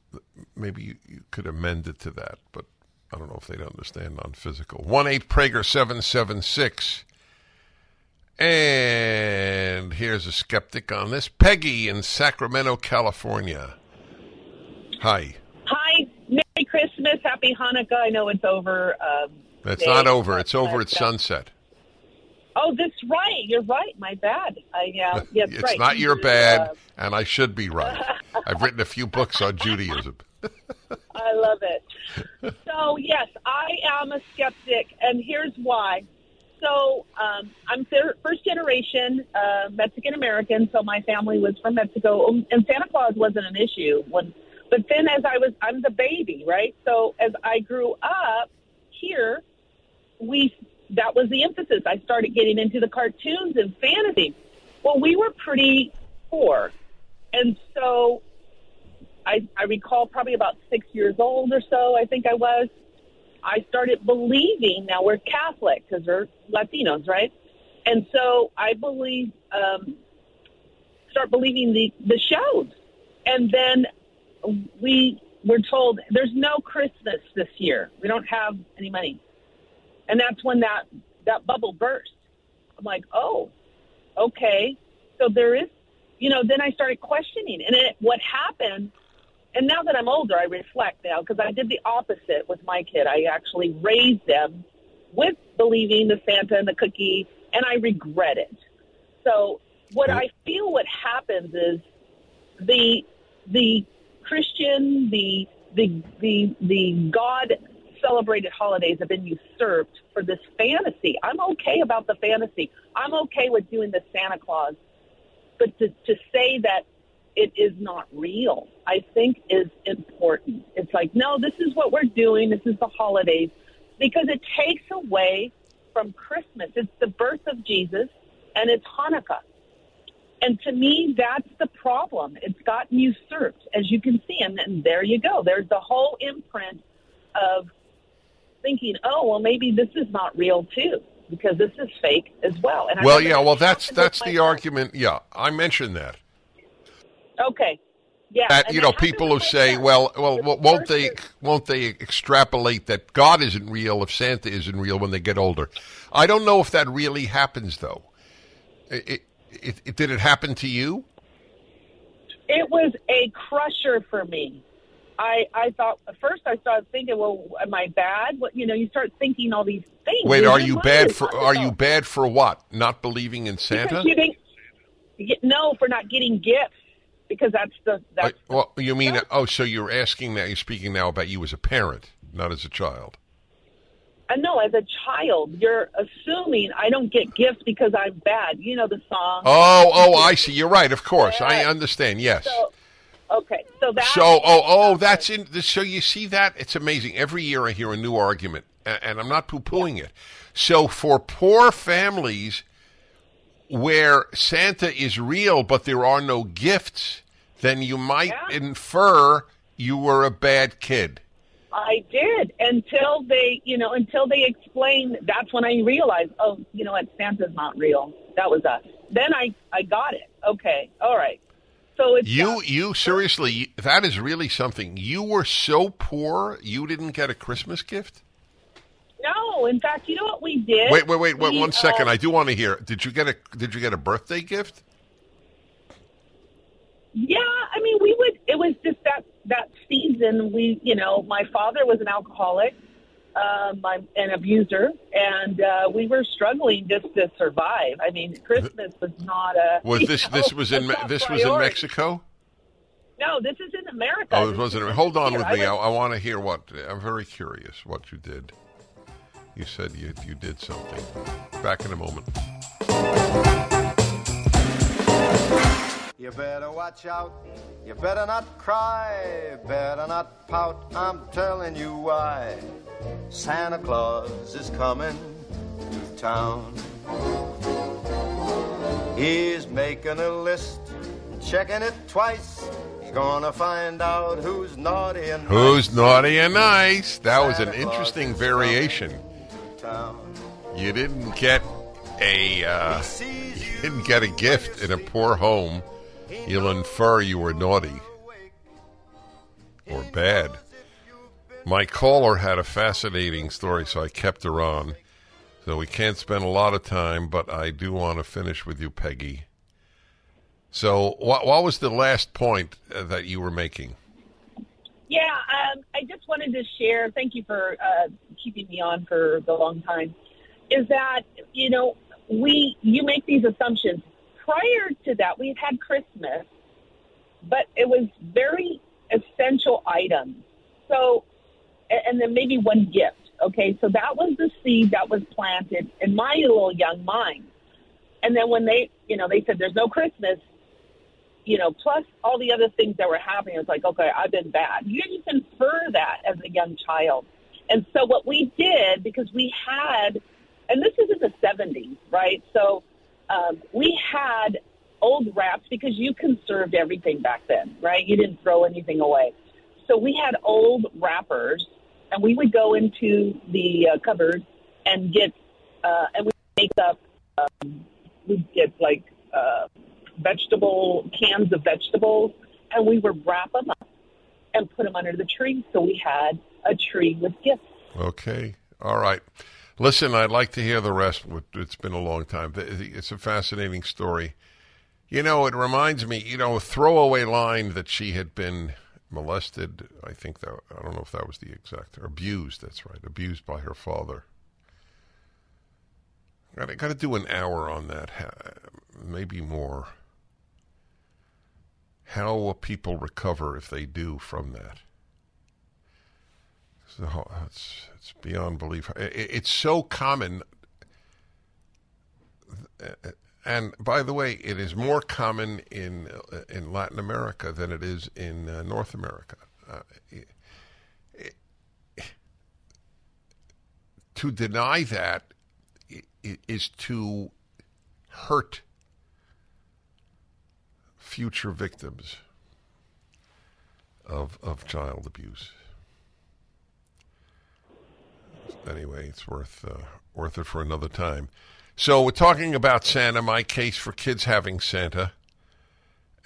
maybe you, you could amend it to that, but I don't know if they'd understand on physical. One eight Prager seven seven six. And here's a skeptic on this. Peggy in Sacramento, California.
Hi. Hi. Merry Christmas. Happy Hanukkah. I know it's over. Um,
That's not over. It's over at uh, sunset.
Oh, that's right. You're right. My bad. I, yeah, uh, yeah, it's right.
not your bad, uh, and I should be right. I've written a few books on Judaism.
I love it. So, yes, I am a skeptic, and here's why. So, um, I'm first generation uh, Mexican American, so my family was from Mexico, um, and Santa Claus wasn't an issue. When, but then, as I was, I'm the baby, right? So, as I grew up here, we that was the emphasis. I started getting into the cartoons and fantasy. Well, we were pretty poor. And so I, I recall probably about six years old or so, I think I was. I started believing, now we're Catholic because we're Latinos, right? And so I believe, um, start believing the, the shows. And then we were told there's no Christmas this year. We don't have any money and that's when that that bubble burst. I'm like, oh, okay. So there is, you know. Then I started questioning, and it, what happened? And now that I'm older, I reflect now because I did the opposite with my kid. I actually raised them with believing the Santa and the cookie, and I regret it. So what I feel what happens is the the Christian, the the the the God celebrated holidays have been usurped for this fantasy. I'm okay about the fantasy. I'm okay with doing the Santa Claus, but to, to say that it is not real, I think is important. It's like, no, this is what we're doing. This is the holidays because it takes away from Christmas. It's the birth of Jesus and it's Hanukkah. And to me, that's the problem. It's gotten usurped, as you can see. And, and there you go. There's the whole imprint of thinking, oh, well, maybe this is not real too because this is fake as well. And
well, yeah, well, that's that's the myself. argument. Yeah, I mentioned that.
Okay. Yeah,
that, you know, people who say, "Well, well, won't they is... won't they extrapolate that God isn't real if Santa isn't real when they get older?" I don't know if that really happens, though. It, it, it, did it happen to you?
It was a crusher for me. I, I thought first I started thinking, well, am I bad? What you know, you start thinking all these things.
Wait, are you bad for? Are you bad for what? Not believing in Santa?
no, for not getting gifts because that's the. That's
well, you mean oh, so you're asking now? You're speaking now about you as a parent, not as a child.
Uh, no, as a child, you're assuming I don't get gifts because I'm bad. You know the song.
Oh, oh, I see. You're right. Of course, I understand. Yes. So, Okay,
so that so oh
oh that's in the so you see that it's amazing. Every year I hear a new argument, and, and I'm not poo pooing yeah. it. So for poor families where Santa is real but there are no gifts, then you might yeah. infer you were a bad kid.
I did until they, you know, until they explained. That's when I realized, oh, you know what, Santa's not real. That was us. Then I, I got it. Okay, all right.
So it's you. you seriously, that is really something. You were so poor, you didn't get a Christmas gift.
No, in fact, you know what we did.
Wait, wait, wait, wait we, one second. Uh, I do want to hear. Did you get a Did you get a birthday gift?
Yeah, I mean, we would. It was just that that season. We, you know, my father was an alcoholic, um, I'm an abuser, and uh, we were struggling just to survive. I mean, Christmas was not a.
Was this know, this was in this was in Mexico?
No, this is in America. Oh, this
wasn't. Hold on here. with me. I, I, I want to hear what. I'm very curious what you did. You said you you did something. Back in a moment. You better watch out. You better not cry. Better not pout. I'm telling you why. Santa Claus is coming to town. He's making a list, checking it twice. He's gonna find out who's naughty and who's nice. naughty and nice. That Santa was an interesting variation. You didn't get a uh, you didn't get a gift in a poor home. You'll infer you were naughty or bad. My caller had a fascinating story, so I kept her on. So we can't spend a lot of time, but I do want to finish with you, Peggy. So, what, what was the last point uh, that you were making?
Yeah, um, I just wanted to share. Thank you for uh, keeping me on for the long time. Is that you know we you make these assumptions prior to that we've had Christmas, but it was very essential items. So and then maybe one gift. Okay, so that was the seed that was planted in my little young mind. And then when they, you know, they said there's no Christmas, you know, plus all the other things that were happening, it's like, okay, I've been bad. You just infer that as a young child. And so what we did, because we had, and this is in the 70s, right? So um, we had old wraps because you conserved everything back then, right? You didn't throw anything away. So we had old wrappers and we would go into the uh, cupboard and get uh, and we make up um, we get like uh, vegetable cans of vegetables, and we would wrap them up and put them under the tree. So we had a tree with gifts.
Okay, all right. Listen, I'd like to hear the rest. It's been a long time. It's a fascinating story. You know, it reminds me, you know, a throwaway line that she had been molested. I think that I don't know if that was the exact abused. That's right, abused by her father. I got to do an hour on that, maybe more. How will people recover if they do from that? So it's it's beyond belief. It's so common and by the way, it is more common in uh, in Latin America than it is in uh, North America. Uh, to deny that is to hurt future victims of of child abuse. Anyway, it's worth uh, worth it for another time. So we're talking about Santa, my case for kids having Santa,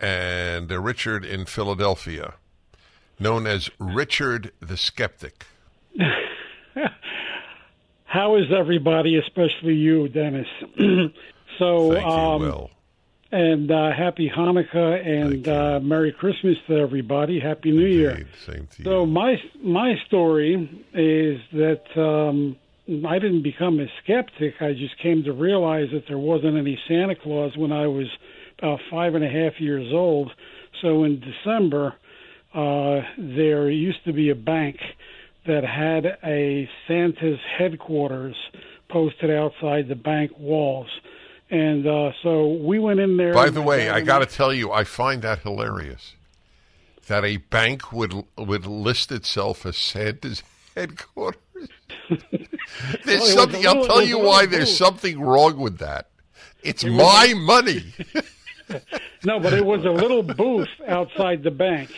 and uh, Richard in Philadelphia, known as Richard the Skeptic.
How is everybody, especially you, Dennis?
so, Thank you, um, Will.
And uh, happy Hanukkah and uh, Merry Christmas to everybody. Happy New Indeed. Year. Same to so you. So my my story is that. Um, I didn't become a skeptic. I just came to realize that there wasn't any Santa Claus when I was about five and a half years old. So in December, uh, there used to be a bank that had a Santa's headquarters posted outside the bank walls. And uh, so we went in there.
By the way, I got to tell you, I find that hilarious that a bank would would list itself as Santa's headquarters there's well, something. I'll tell you why. There's something wrong with that. It's it my was, money.
no, but it was a little booth outside the bank.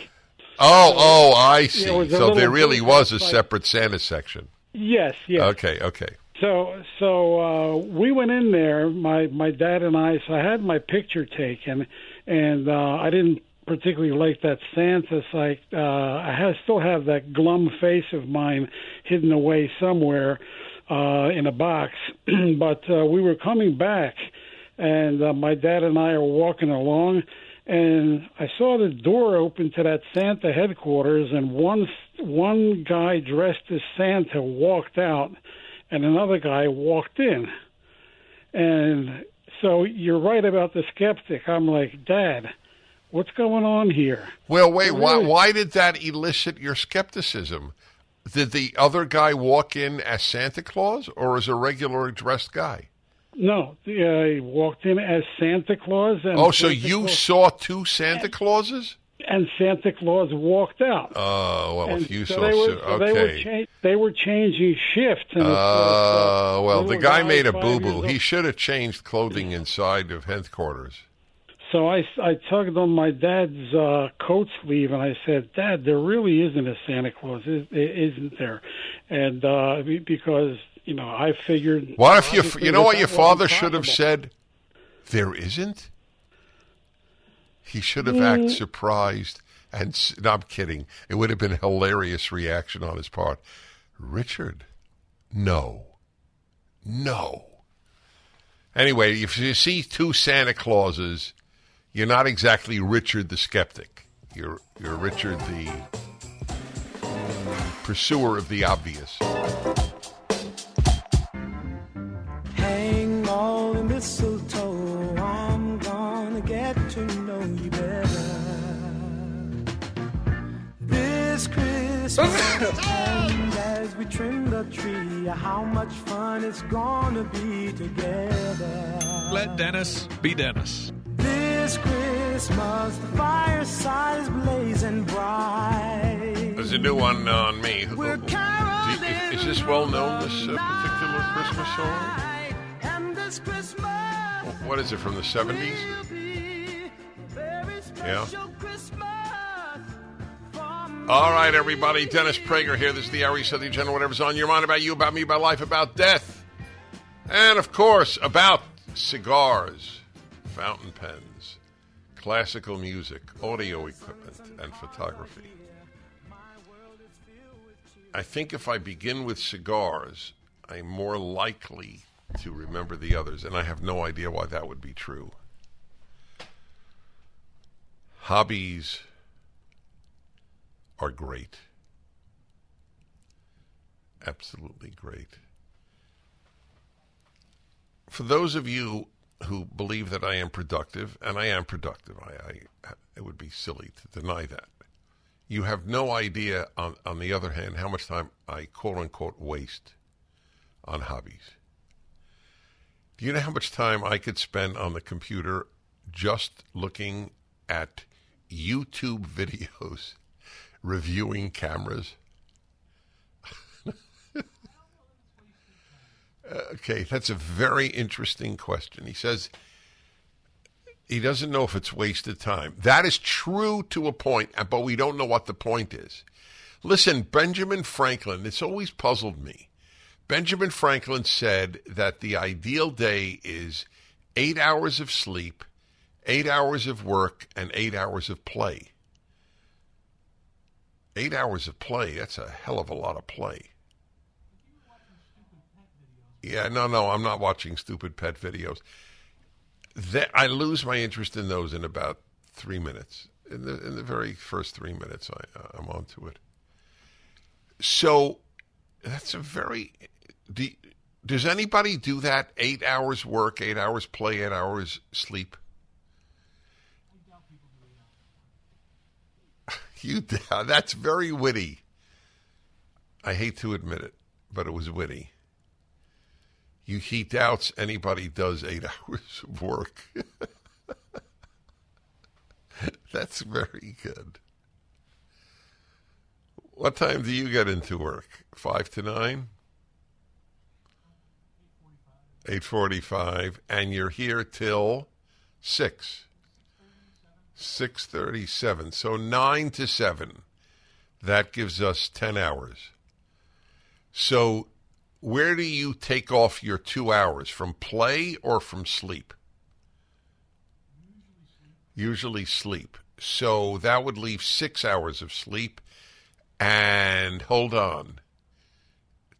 Oh, oh, I see. So there really was outside. a separate Santa section.
Yes. Yes.
Okay. Okay.
So, so uh, we went in there. My my dad and I. So I had my picture taken, and uh, I didn't particularly like that Santa. Like Uh, I have, still have that glum face of mine hidden away somewhere uh, in a box. but uh, we were coming back, and uh, my dad and I are walking along, and I saw the door open to that Santa headquarters, and one one guy dressed as Santa walked out, and another guy walked in, and. So you're right about the skeptic. I'm like, Dad, what's going on here?
Well, wait, really? why, why did that elicit your skepticism? Did the other guy walk in as Santa Claus or as a regular dressed guy?
No, uh, he uh, walked in as Santa Claus.
And oh, Santa so you Claus. saw two Santa and, Clauses?
And Santa Claus walked out.
Oh, well, and if you so saw... They were, okay. So they,
were
cha-
they were changing shifts.
Oh, uh, well, the guy made a boo-boo. He should have changed clothing inside of headquarters.
So I, I tugged on my dad's uh, coat sleeve and I said, Dad, there really isn't a Santa Claus, is, isn't there? And uh, because you know, I figured.
What if you? You know what your father should have said? There isn't. He should have mm. acted surprised, and no, I'm kidding. It would have been a hilarious reaction on his part. Richard, no, no. Anyway, if you see two Santa Clauses, you're not exactly Richard the skeptic. You're you're Richard the pursuer of the obvious. Hang all the mistletoe, I'm gonna get to know you better. This Christmas. as we trim the tree, how much fun it's gonna be together. Let Dennis be Dennis is Christmas, the fireside is blazing bright. There's a new one on me. Oh, oh, is, is, this well known, this uh, particular Christmas song? This Christmas oh, what is it, from the 70s? Yeah. All right, everybody. Dennis Prager here. This is the Ari Southern General. Whatever's on your mind about you, about me, about life, about death. And, of course, about cigars, fountain pens classical music, audio equipment, and photography. I think if I begin with cigars, I'm more likely to remember the others, and I have no idea why that would be true. Hobbies are great. Absolutely great. For those of you who believe that I am productive, and I am productive. I, I it would be silly to deny that. You have no idea, on, on the other hand, how much time I quote unquote waste on hobbies. Do you know how much time I could spend on the computer just looking at YouTube videos, reviewing cameras? Okay, that's a very interesting question. He says he doesn't know if it's wasted time. That is true to a point, but we don't know what the point is. Listen, Benjamin Franklin, it's always puzzled me. Benjamin Franklin said that the ideal day is eight hours of sleep, eight hours of work, and eight hours of play. Eight hours of play, that's a hell of a lot of play. Yeah, no, no, I'm not watching stupid pet videos. That, I lose my interest in those in about three minutes. In the in the very first three minutes, I, uh, I'm onto it. So that's a very. Do, does anybody do that? Eight hours work, eight hours play, eight hours sleep. you that's very witty. I hate to admit it, but it was witty. You, he doubts anybody does eight hours of work. That's very good. What time do you get into work? Five to nine? 8.45 and you're here till 6 6.37 so 9 to 7 that gives us 10 hours so where do you take off your two hours from play or from sleep? Usually sleep. So that would leave six hours of sleep and hold on,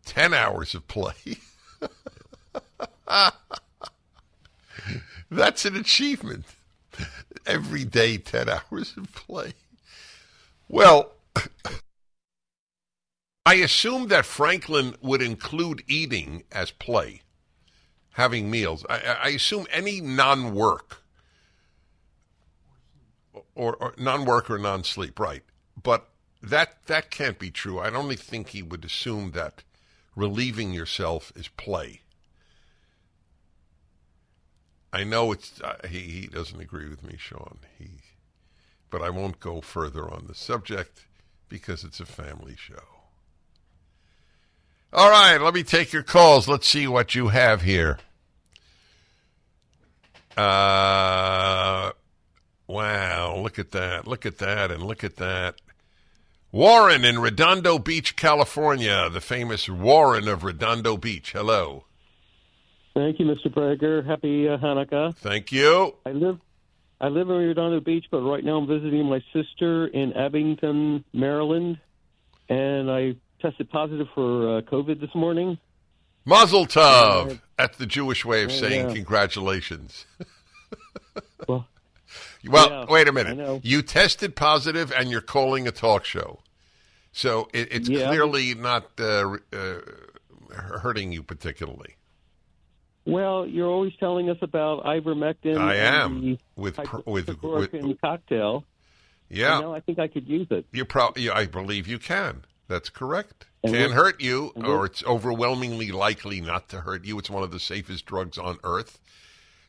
10 hours of play. That's an achievement. Every day, 10 hours of play. Well, I assume that Franklin would include eating as play, having meals. I, I assume any non work or, or non work or non sleep, right? But that that can't be true. I only think he would assume that relieving yourself is play. I know it's uh, he, he doesn't agree with me, Sean. He, but I won't go further on the subject because it's a family show. All right, let me take your calls. Let's see what you have here. Uh, wow, look at that. Look at that and look at that. Warren in Redondo Beach, California, the famous Warren of Redondo Beach. Hello.
Thank you, Mr. Prager. Happy uh, Hanukkah.
Thank you.
I live I live in Redondo Beach, but right now I'm visiting my sister in Abingdon, Maryland, and I tested positive for uh, COVID this morning.
Mazel tov! Uh, That's the Jewish way of saying yeah. congratulations. well, well yeah, wait a minute. You tested positive, and you're calling a talk show, so it, it's yeah. clearly not uh, uh hurting you particularly.
Well, you're always telling us about ivermectin.
I am with pr-
with, with cocktail.
Yeah,
I think I could use it.
You probably, I believe you can. That's correct. can Can hurt you, or it's overwhelmingly likely not to hurt you. It's one of the safest drugs on earth.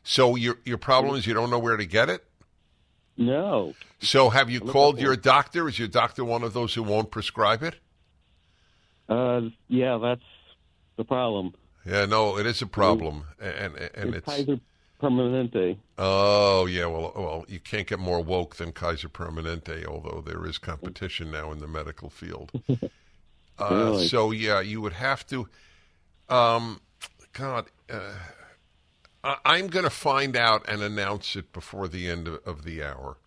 So your your problem is you don't know where to get it.
No.
So have you called your doctor? Is your doctor one of those who won't prescribe it?
Uh, yeah, that's the problem.
Yeah, no, it is a problem, and and it's, it's
Permanente. Oh
yeah, well, well, you can't get more woke than Kaiser Permanente, although there is competition now in the medical field. Uh, really? So yeah, you would have to. Um, God, uh, I- am going to find out and announce it before the end of, of the hour.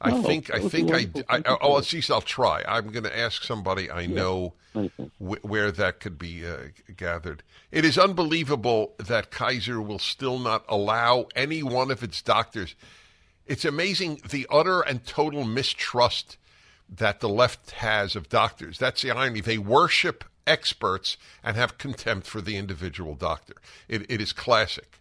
I think I think I, I, I oh at least oh, I'll try. I'm going to ask somebody I know wh- where that could be uh, gathered. It is unbelievable that Kaiser will still not allow any one of its doctors. It's amazing the utter and total mistrust that the left has of doctors. That's the irony. They worship experts and have contempt for the individual doctor. it, it is classic.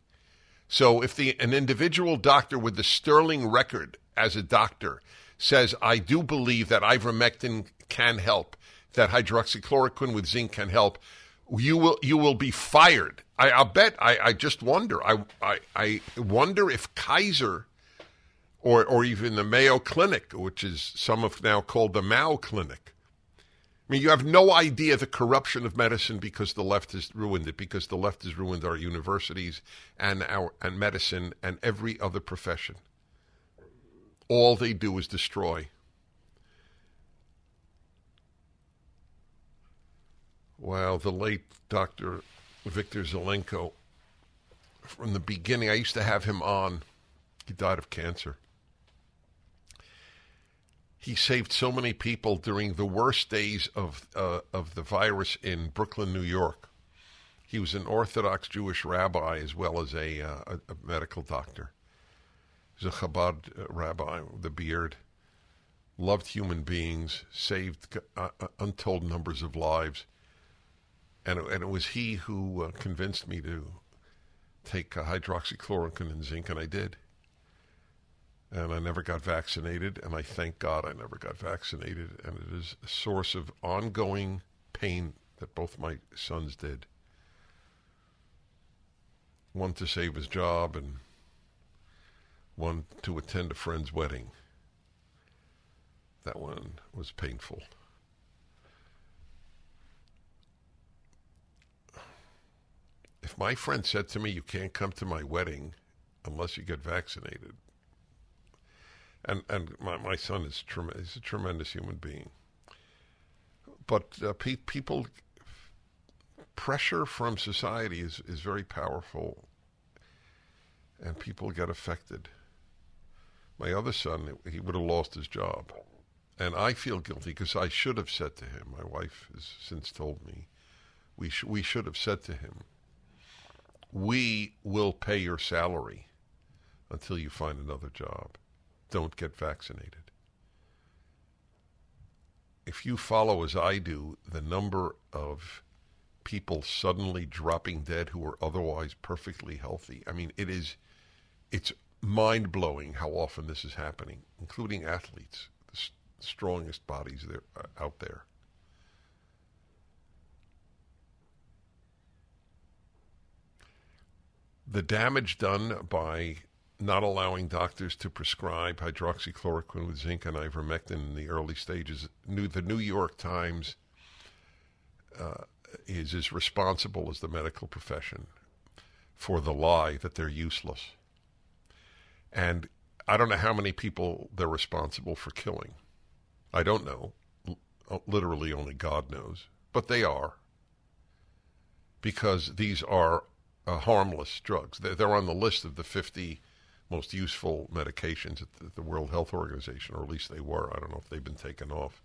So if the an individual doctor with the sterling record as a doctor says, I do believe that ivermectin can help, that hydroxychloroquine with zinc can help, you will you will be fired. I, I'll bet. I, I just wonder. I, I I wonder if Kaiser, or or even the Mayo Clinic, which is some have now called the Mao Clinic. I mean, you have no idea the corruption of medicine because the left has ruined it. Because the left has ruined our universities and our and medicine and every other profession all they do is destroy. Wow, the late Dr. Victor Zelenko, from the beginning, I used to have him on. He died of cancer. He saved so many people during the worst days of, uh, of the virus in Brooklyn, New York. He was an Orthodox Jewish rabbi as well as a, uh, a medical doctor. He's a Chabad uh, rabbi with beard. Loved human beings, saved uh, uh, untold numbers of lives. And, and it was he who convinced me to take hydroxychloroquine and zinc, and I did. And I never got vaccinated, and I thank God I never got vaccinated. And it is a source of ongoing pain that both my sons did. One to save his job, and one to attend a friend's wedding. That one was painful. If my friend said to me, You can't come to my wedding unless you get vaccinated, and, and my, my son is, trem- is a tremendous human being. But uh, pe- people, pressure from society is, is very powerful, and people get affected. My other son, he would have lost his job. And I feel guilty because I should have said to him, my wife has since told me, we, sh- we should have said to him, we will pay your salary until you find another job. Don't get vaccinated. If you follow as I do the number of people suddenly dropping dead who are otherwise perfectly healthy, I mean, it is, it's mind blowing how often this is happening, including athletes, the st- strongest bodies there, uh, out there. The damage done by not allowing doctors to prescribe hydroxychloroquine with zinc and ivermectin in the early stages, new, the New York Times uh, is as responsible as the medical profession for the lie that they're useless. And I don't know how many people they're responsible for killing. I don't know. literally, only God knows. But they are. Because these are uh, harmless drugs. They're, on the list of the 50 most useful medications at the, World Health Organization, or at least they were. I don't know if they've been taken off.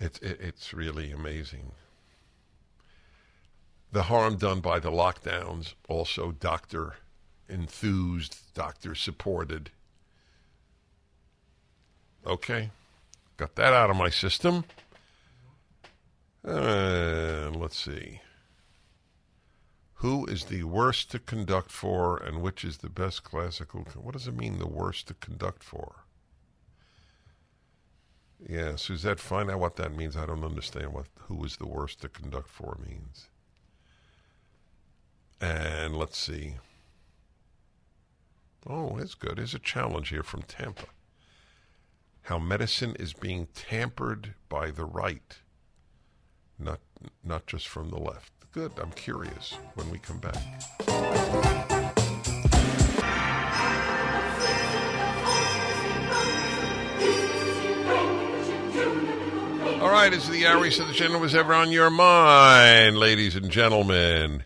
It's, it's really amazing the harm done by the lockdowns, also doctor enthused, doctor supported. Okay, got that out of my system. uh, let's see. Who is the worst to conduct for, and which is the best classical? What does it mean, the worst to conduct for? Yeah, Suzette, find out what that means. I don't understand what who is the worst to conduct for means. And let's see. Oh, it's good. There's a challenge here from Tampa. How medicine is being tampered by the right, not not just from the left. Good. I'm curious when we come back. All right, it's the Irish of the General. was ever on your mind, ladies and gentlemen.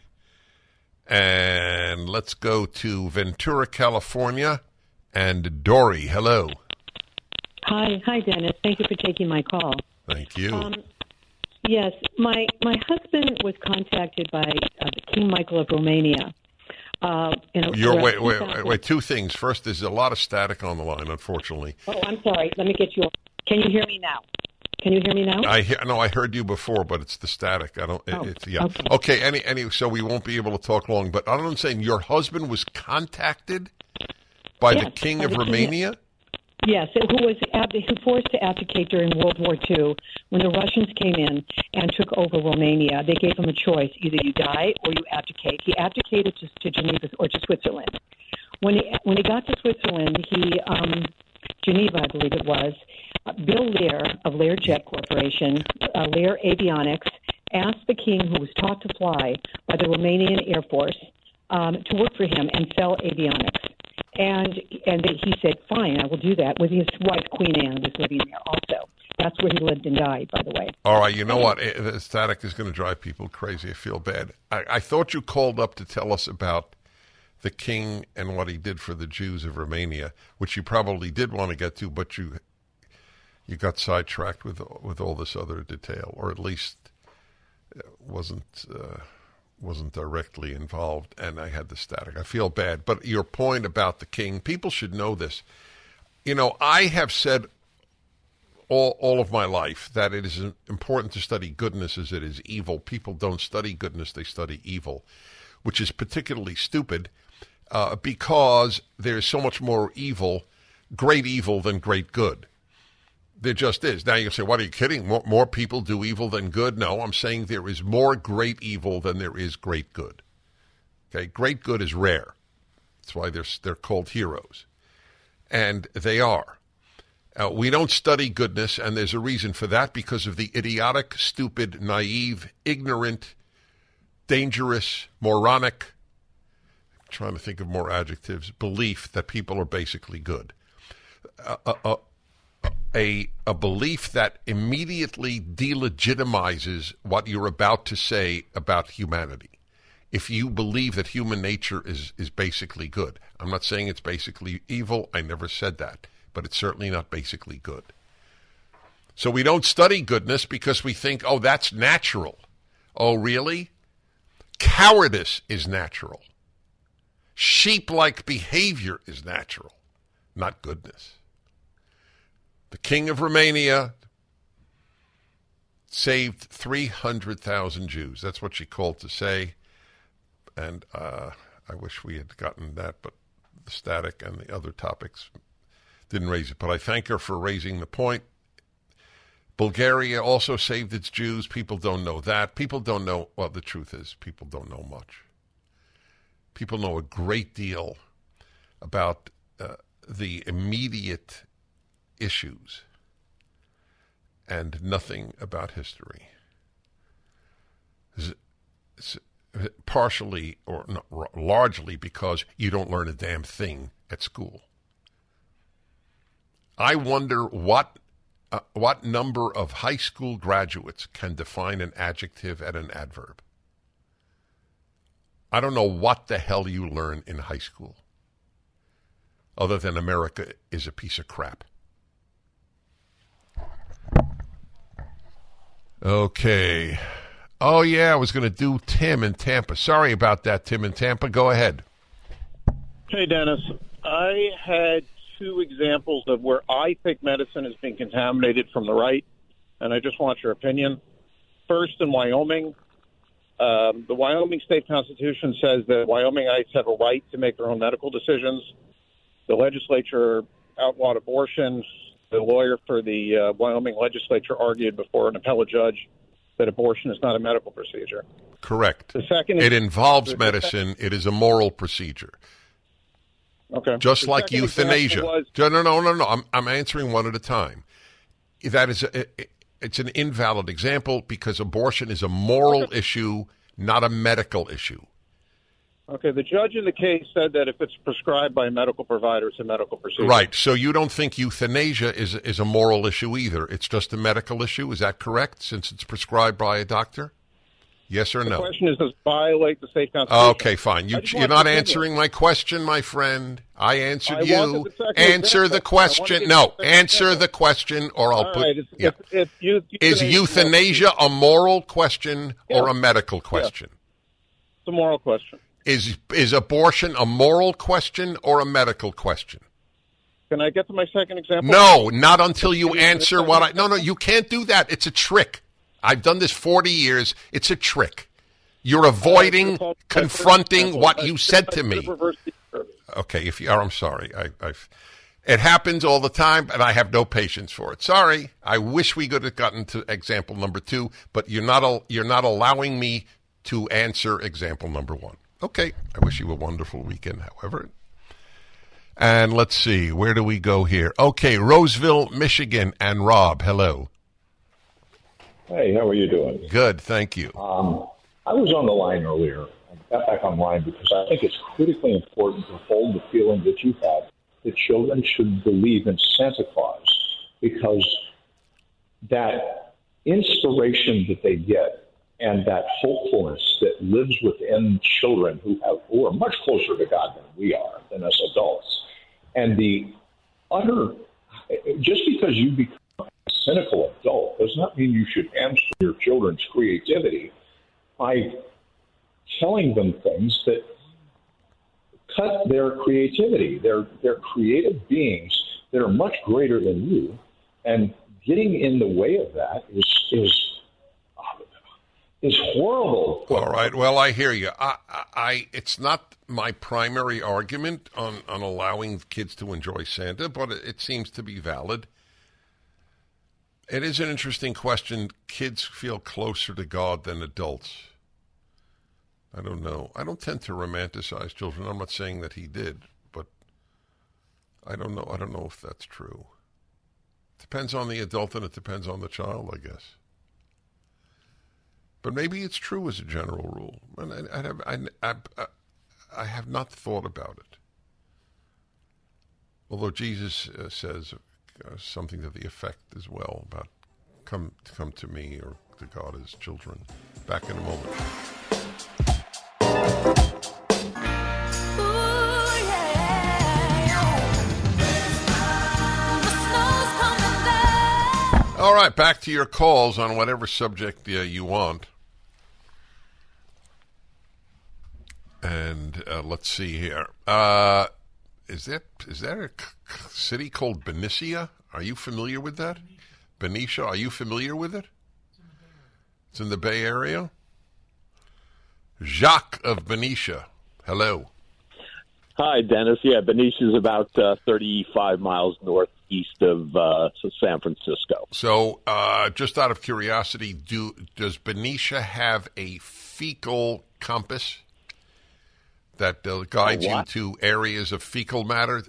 And let's go to Ventura, California. And Dory, hello.
Hi, hi, Dennis. Thank you for taking my call.
Thank you.
Um, yes, my my husband was contacted by uh, King Michael of Romania.
Uh, You're, wait, wait, wait, wait, two things. First, there's a lot of static on the line, unfortunately.
Oh, I'm sorry. Let me get you. Can you hear me now? Can you hear me now? I hear,
no, I heard you before, but it's the static. I don't. It, oh, it's yeah. Okay. okay. Any any. So we won't be able to talk long. But I am saying your husband was contacted by yes, the king by of the Romania. King.
Yes, who was who forced to abdicate during World War II when the Russians came in and took over Romania. They gave him a choice: either you die or you abdicate. He abdicated to, to Geneva or to Switzerland. When he when he got to Switzerland, he um, Geneva, I believe it was, Bill Lear of Lear Jet Corporation, uh, Lear Avionics, asked the king, who was taught to fly by the Romanian Air Force, um, to work for him and sell avionics. And and he said, "Fine, I will do that." With his wife Queen Anne was living there also. That's where he lived and died, by the way.
All right, you know what? The static is going to drive people crazy. I feel bad. I, I thought you called up to tell us about the king and what he did for the Jews of Romania, which you probably did want to get to, but you you got sidetracked with with all this other detail, or at least wasn't uh, wasn't directly involved. And I had the static. I feel bad, but your point about the king, people should know this. You know, I have said all all of my life that it is important to study goodness as it is evil. People don't study goodness; they study evil, which is particularly stupid uh, because there is so much more evil, great evil, than great good there just is. Now you say, what are you kidding? More, more people do evil than good? No, I'm saying there is more great evil than there is great good. Okay, great good is rare. That's why they're, they're called heroes. And they are. Uh, we don't study goodness, and there's a reason for that because of the idiotic, stupid, naive, ignorant, dangerous, moronic, I'm trying to think of more adjectives, belief that people are basically good. Uh, uh, uh a a belief that immediately delegitimizes what you're about to say about humanity. If you believe that human nature is is basically good, I'm not saying it's basically evil. I never said that, but it's certainly not basically good. So we don't study goodness because we think, oh, that's natural. Oh, really? Cowardice is natural. Sheep like behavior is natural, not goodness. The king of Romania saved 300,000 Jews. That's what she called to say. And uh, I wish we had gotten that, but the static and the other topics didn't raise it. But I thank her for raising the point. Bulgaria also saved its Jews. People don't know that. People don't know, well, the truth is, people don't know much. People know a great deal about uh, the immediate issues and nothing about history. partially or not, largely because you don't learn a damn thing at school. I wonder what uh, what number of high school graduates can define an adjective and an adverb. I don't know what the hell you learn in high school other than America is a piece of crap. Okay. Oh, yeah, I was going to do Tim in Tampa. Sorry about that, Tim in Tampa. Go ahead.
Hey, Dennis. I had two examples of where I think medicine has been contaminated from the right, and I just want your opinion. First, in Wyoming, um, the Wyoming state constitution says that Wyomingites have a right to make their own medical decisions. The legislature outlawed abortion, the lawyer for the uh, Wyoming legislature argued before an appellate judge that abortion is not a medical procedure.
Correct.
The second
it involves medicine. It is a moral procedure.
Okay.
Just the like euthanasia. Was, no, no, no, no, no. I'm I'm answering one at a time. That is a, it's an invalid example because abortion is a moral issue, not a medical issue.
Okay, the judge in the case said that if it's prescribed by a medical provider, it's a medical procedure.
Right. So you don't think euthanasia is is a moral issue either? It's just a medical issue. Is that correct? Since it's prescribed by a doctor. Yes or
the
no?
The question is, does it violate the state constitution? Okay,
fine. You, are not answering my question, my friend. I answered I you. Answer the question. No, answer the question, or I'll All put. Right. yeah. is euthanasia a moral question yeah. or a medical question?
Yeah. It's a moral question.
Is is abortion a moral question or a medical question?
Can I get to my second example?
No, not until you answer what I. No, no, you can't do that. It's a trick. I've done this 40 years. It's a trick. You're avoiding confronting what you said to me. Okay, if you are, oh, I'm sorry. I, I've, it happens all the time, and I have no patience for it. Sorry. I wish we could have gotten to example number two, but you're not, you're not allowing me to answer example number one. Okay. I wish you a wonderful weekend, however. And let's see, where do we go here? Okay, Roseville, Michigan, and Rob, hello.
Hey, how are you doing?
Good, thank you.
Um, I was on the line earlier. I got back online because I think it's critically important to hold the feeling that you have that children should believe in Santa Claus because that inspiration that they get and that hopefulness that lives within children who have who are much closer to God than we are than us adults, and the utter just because you become a cynical adult does not mean you should hamstring your children's creativity by telling them things that cut their creativity. They're they're creative beings that are much greater than you, and getting in the way of that is is is horrible. All
right. Well, I hear you. I, I, I, it's not my primary argument on, on allowing kids to enjoy Santa, but it, it seems to be valid. It is an interesting question. Kids feel closer to God than adults. I don't know. I don't tend to romanticize children. I'm not saying that he did, but I don't know. I don't know if that's true. Depends on the adult and it depends on the child, I guess. But maybe it's true as a general rule. And I, I, have, I, I, I have not thought about it. Although Jesus uh, says uh, something to the effect as well about come, come to me or to God as children. Back in a moment. All right, back to your calls on whatever subject uh, you want. And uh, let's see here. Uh, is that is that a c- city called Benicia? Are you familiar with that? Benicia, are you familiar with it?
It's in the Bay Area.
Jacques of Benicia. Hello.
Hi, Dennis. Yeah, Benicia is about uh, 35 miles northeast of uh, San Francisco.
So, uh, just out of curiosity, do does Benicia have a fecal compass? that uh, guides you to areas of fecal matter,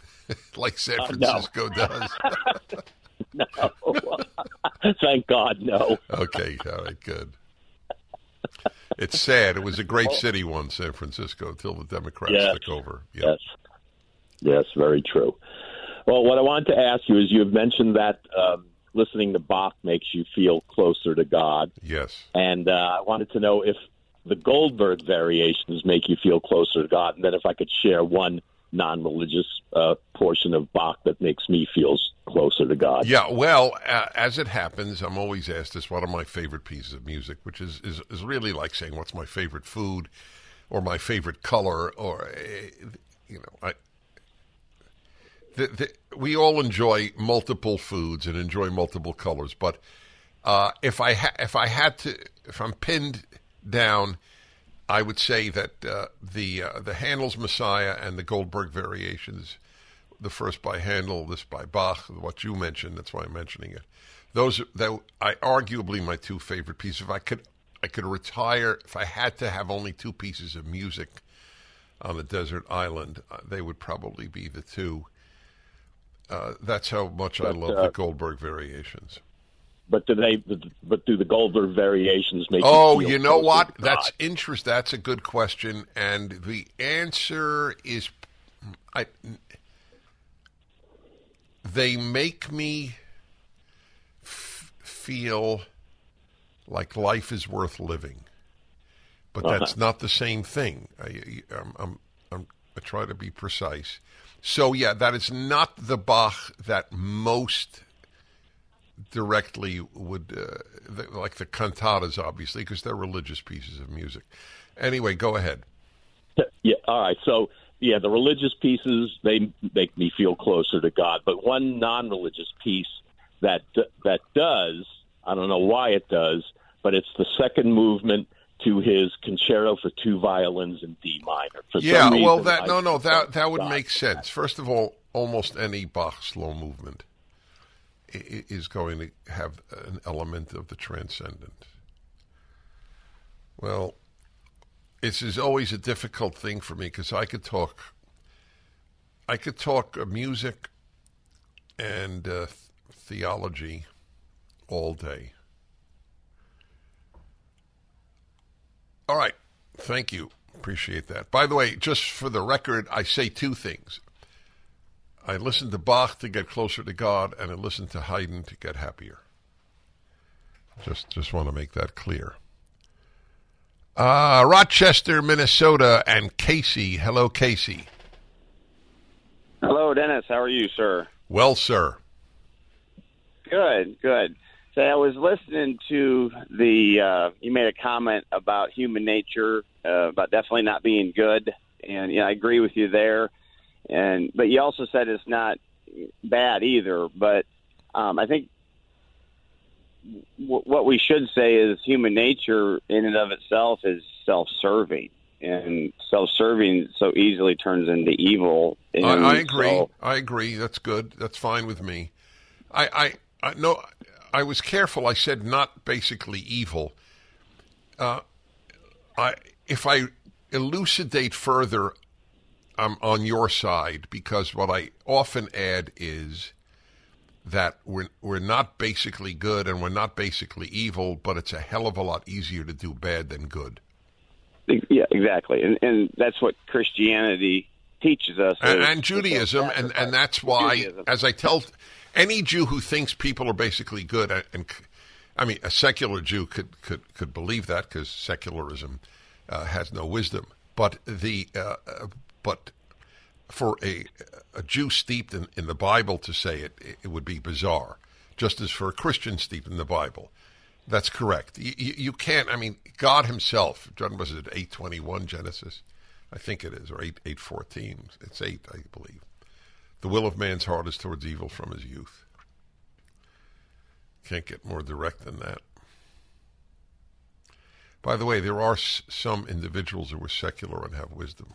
like San Francisco uh, no.
does? no, thank God, no.
Okay, all right, good. It's sad. It was a great city once, San Francisco, until the Democrats yes. took over.
Yep. Yes, yes, very true. Well, what I want to ask you is, you have mentioned that. Um, listening to Bach makes you feel closer to God.
Yes.
And uh, I wanted to know if the Goldberg variations make you feel closer to God. And then if I could share one non religious uh, portion of Bach that makes me feel closer to God.
Yeah, well, uh, as it happens, I'm always asked this what are my favorite pieces of music, which is, is, is really like saying, What's my favorite food or my favorite color? Or, eh, you know, I. The, the, we all enjoy multiple foods and enjoy multiple colors, but uh, if I ha- if I had to if I'm pinned down, I would say that uh, the uh, the Handel's Messiah and the Goldberg Variations, the first by Handel, this by Bach, what you mentioned, that's why I'm mentioning it. Those that I arguably my two favorite pieces. If I could, I could retire. If I had to have only two pieces of music on a desert island, uh, they would probably be the two. Uh, that's how much but, I love the uh, Goldberg Variations
but do they? But do the Goldberg variations make? Oh, you,
you know what? That's interest. That's a good question, and the answer is, I. They make me f- feel like life is worth living, but uh-huh. that's not the same thing. I, I'm, I'm, I'm I try to be precise. So yeah, that is not the Bach that most directly would uh, the, like the cantatas, obviously, because they're religious pieces of music. Anyway, go ahead.
Yeah. All right. So yeah, the religious pieces they make me feel closer to God, but one non-religious piece that that does I don't know why it does, but it's the second movement to his concerto for two violins in D minor. For
yeah, reason, well, that I no, no, that that would God. make sense. First of all, almost any Bach slow movement is going to have an element of the transcendent. Well, this is always a difficult thing for me because I could talk, I could talk uh, music and uh, theology all day. All right, thank you, appreciate that. By the way, just for the record, I say two things. I listened to Bach to get closer to God, and I listened to Haydn to get happier. Just, just want to make that clear. Uh, Rochester, Minnesota, and Casey. Hello, Casey.
Hello, Dennis. How are you, sir?
Well, sir.
Good, good. So I was listening to the. Uh, you made a comment about human nature, uh, about definitely not being good, and you know, I agree with you there and but you also said it's not bad either. But um, I think w- what we should say is human nature in and of itself is self-serving, and self-serving so easily turns into evil.
And I, I agree. So, I agree. That's good. That's fine with me. I, I, I no, I was careful. I said not basically evil. Uh, I if I elucidate further I'm on your side because what I often add is that we're we're not basically good and we're not basically evil, but it's a hell of a lot easier to do bad than good.
Yeah, exactly, and and that's what Christianity teaches us,
and, and Judaism, and and that's why, Judaism. as I tell any Jew who thinks people are basically good, uh, and, and I mean a secular Jew could could could believe that because secularism uh, has no wisdom, but the uh, uh but for a, a Jew steeped in, in the Bible to say it, it would be bizarre, just as for a Christian steeped in the Bible. That's correct. You, you, you can't, I mean, God himself, John was it 821 Genesis? I think it is, or 8, 814. It's 8, I believe. The will of man's heart is towards evil from his youth. Can't get more direct than that. By the way, there are some individuals who are secular and have wisdom